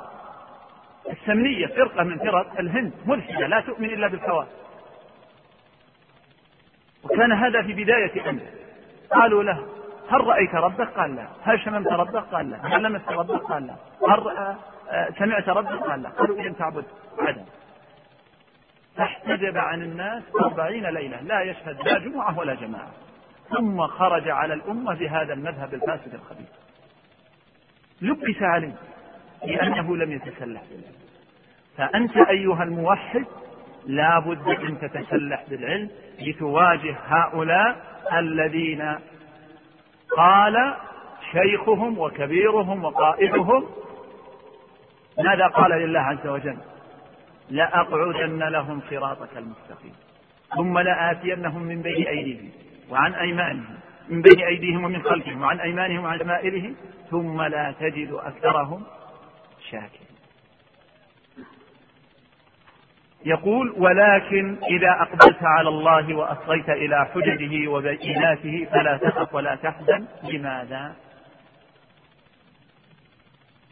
Speaker 2: السمنية فرقة من فرق الهند ملحدة لا تؤمن إلا بالكواكب وكان هذا في بداية أمره. قالوا له هل رأيت ربك؟ قال لا. هل شممت ربك؟ قال لا. هل لمست ربك؟ قال لا. هل سمعت ربك؟ قال لا قالوا إذا تعبد عدم. فاحتجب عن الناس أربعين ليلة لا يشهد لا جمعة ولا جماعة. ثم خرج على الأمة بهذا المذهب الفاسد الخبيث. لبس عليه لأنه لم يتسلح بالعلم. فأنت أيها الموحد لا بد أن تتسلح بالعلم لتواجه هؤلاء الذين قال شيخهم وكبيرهم وقائدهم ماذا قال لله عز وجل؟ لأقعدن لهم صراطك المستقيم. ثم لآتينهم من بين أيديهم وعن أيمانهم من بين أيديهم ومن خلفهم وعن أيمانهم وعن شمائلهم ثم لا تجد أكثرهم شاكرين. يقول ولكن إذا أقبلت على الله وأصغيت إلى حججه وبيناته فلا تخف ولا تحزن لماذا؟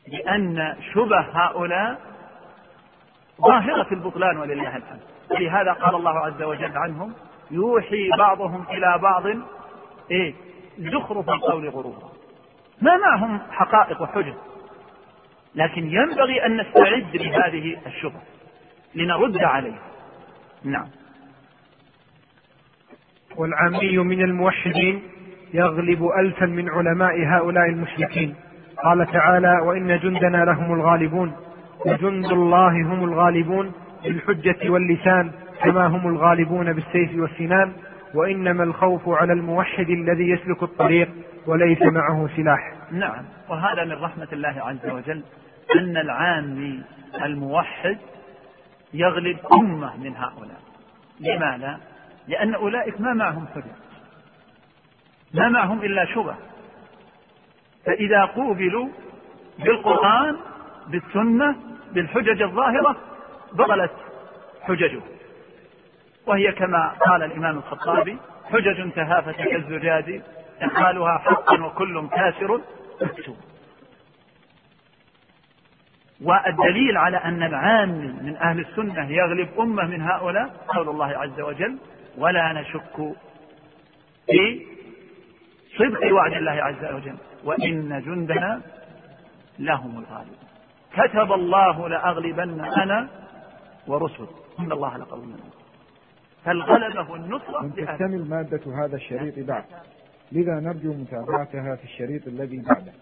Speaker 2: لأن شبه هؤلاء ظاهرة البطلان ولله الحمد. لهذا قال الله عز وجل عنهم يوحي بعضهم إلى بعض إيه؟ زخرف القول غرورا. ما معهم حقائق وحجج. لكن ينبغي أن نستعد لهذه الشبهة لنرد عليها. نعم.
Speaker 3: والعامي من الموحدين يغلب ألفا من علماء هؤلاء المشركين. قال تعالى وإن جندنا لهم الغالبون وجند الله هم الغالبون بالحجة واللسان كما هم الغالبون بالسيف والسنان وإنما الخوف على الموحد الذي يسلك الطريق وليس معه سلاح.
Speaker 2: نعم وهذا من رحمة الله عز وجل أن العامي الموحد يغلب أمة من هؤلاء. لماذا؟ لأن أولئك ما معهم حجة ما معهم إلا شبه. فإذا قوبلوا بالقرآن بالسنة بالحجج الظاهرة بطلت حججه. وهي كما قال الإمام الخطابي حجج تهافت كالزجاج إحالها حق وكل كاسر مكتوب. والدليل على أن العامي من أهل السنة يغلب أمة من هؤلاء قول الله عز وجل ولا نشك في صدق وعد الله عز وجل. وإن جندنا لهم الغالب. كتب الله لأغلبن أنا ورسل. إن الله لقوي فالغلبة والنصرة
Speaker 4: لم تكتمل مادة هذا الشريط بعد. لذا نرجو متابعتها في الشريط الذي بعده.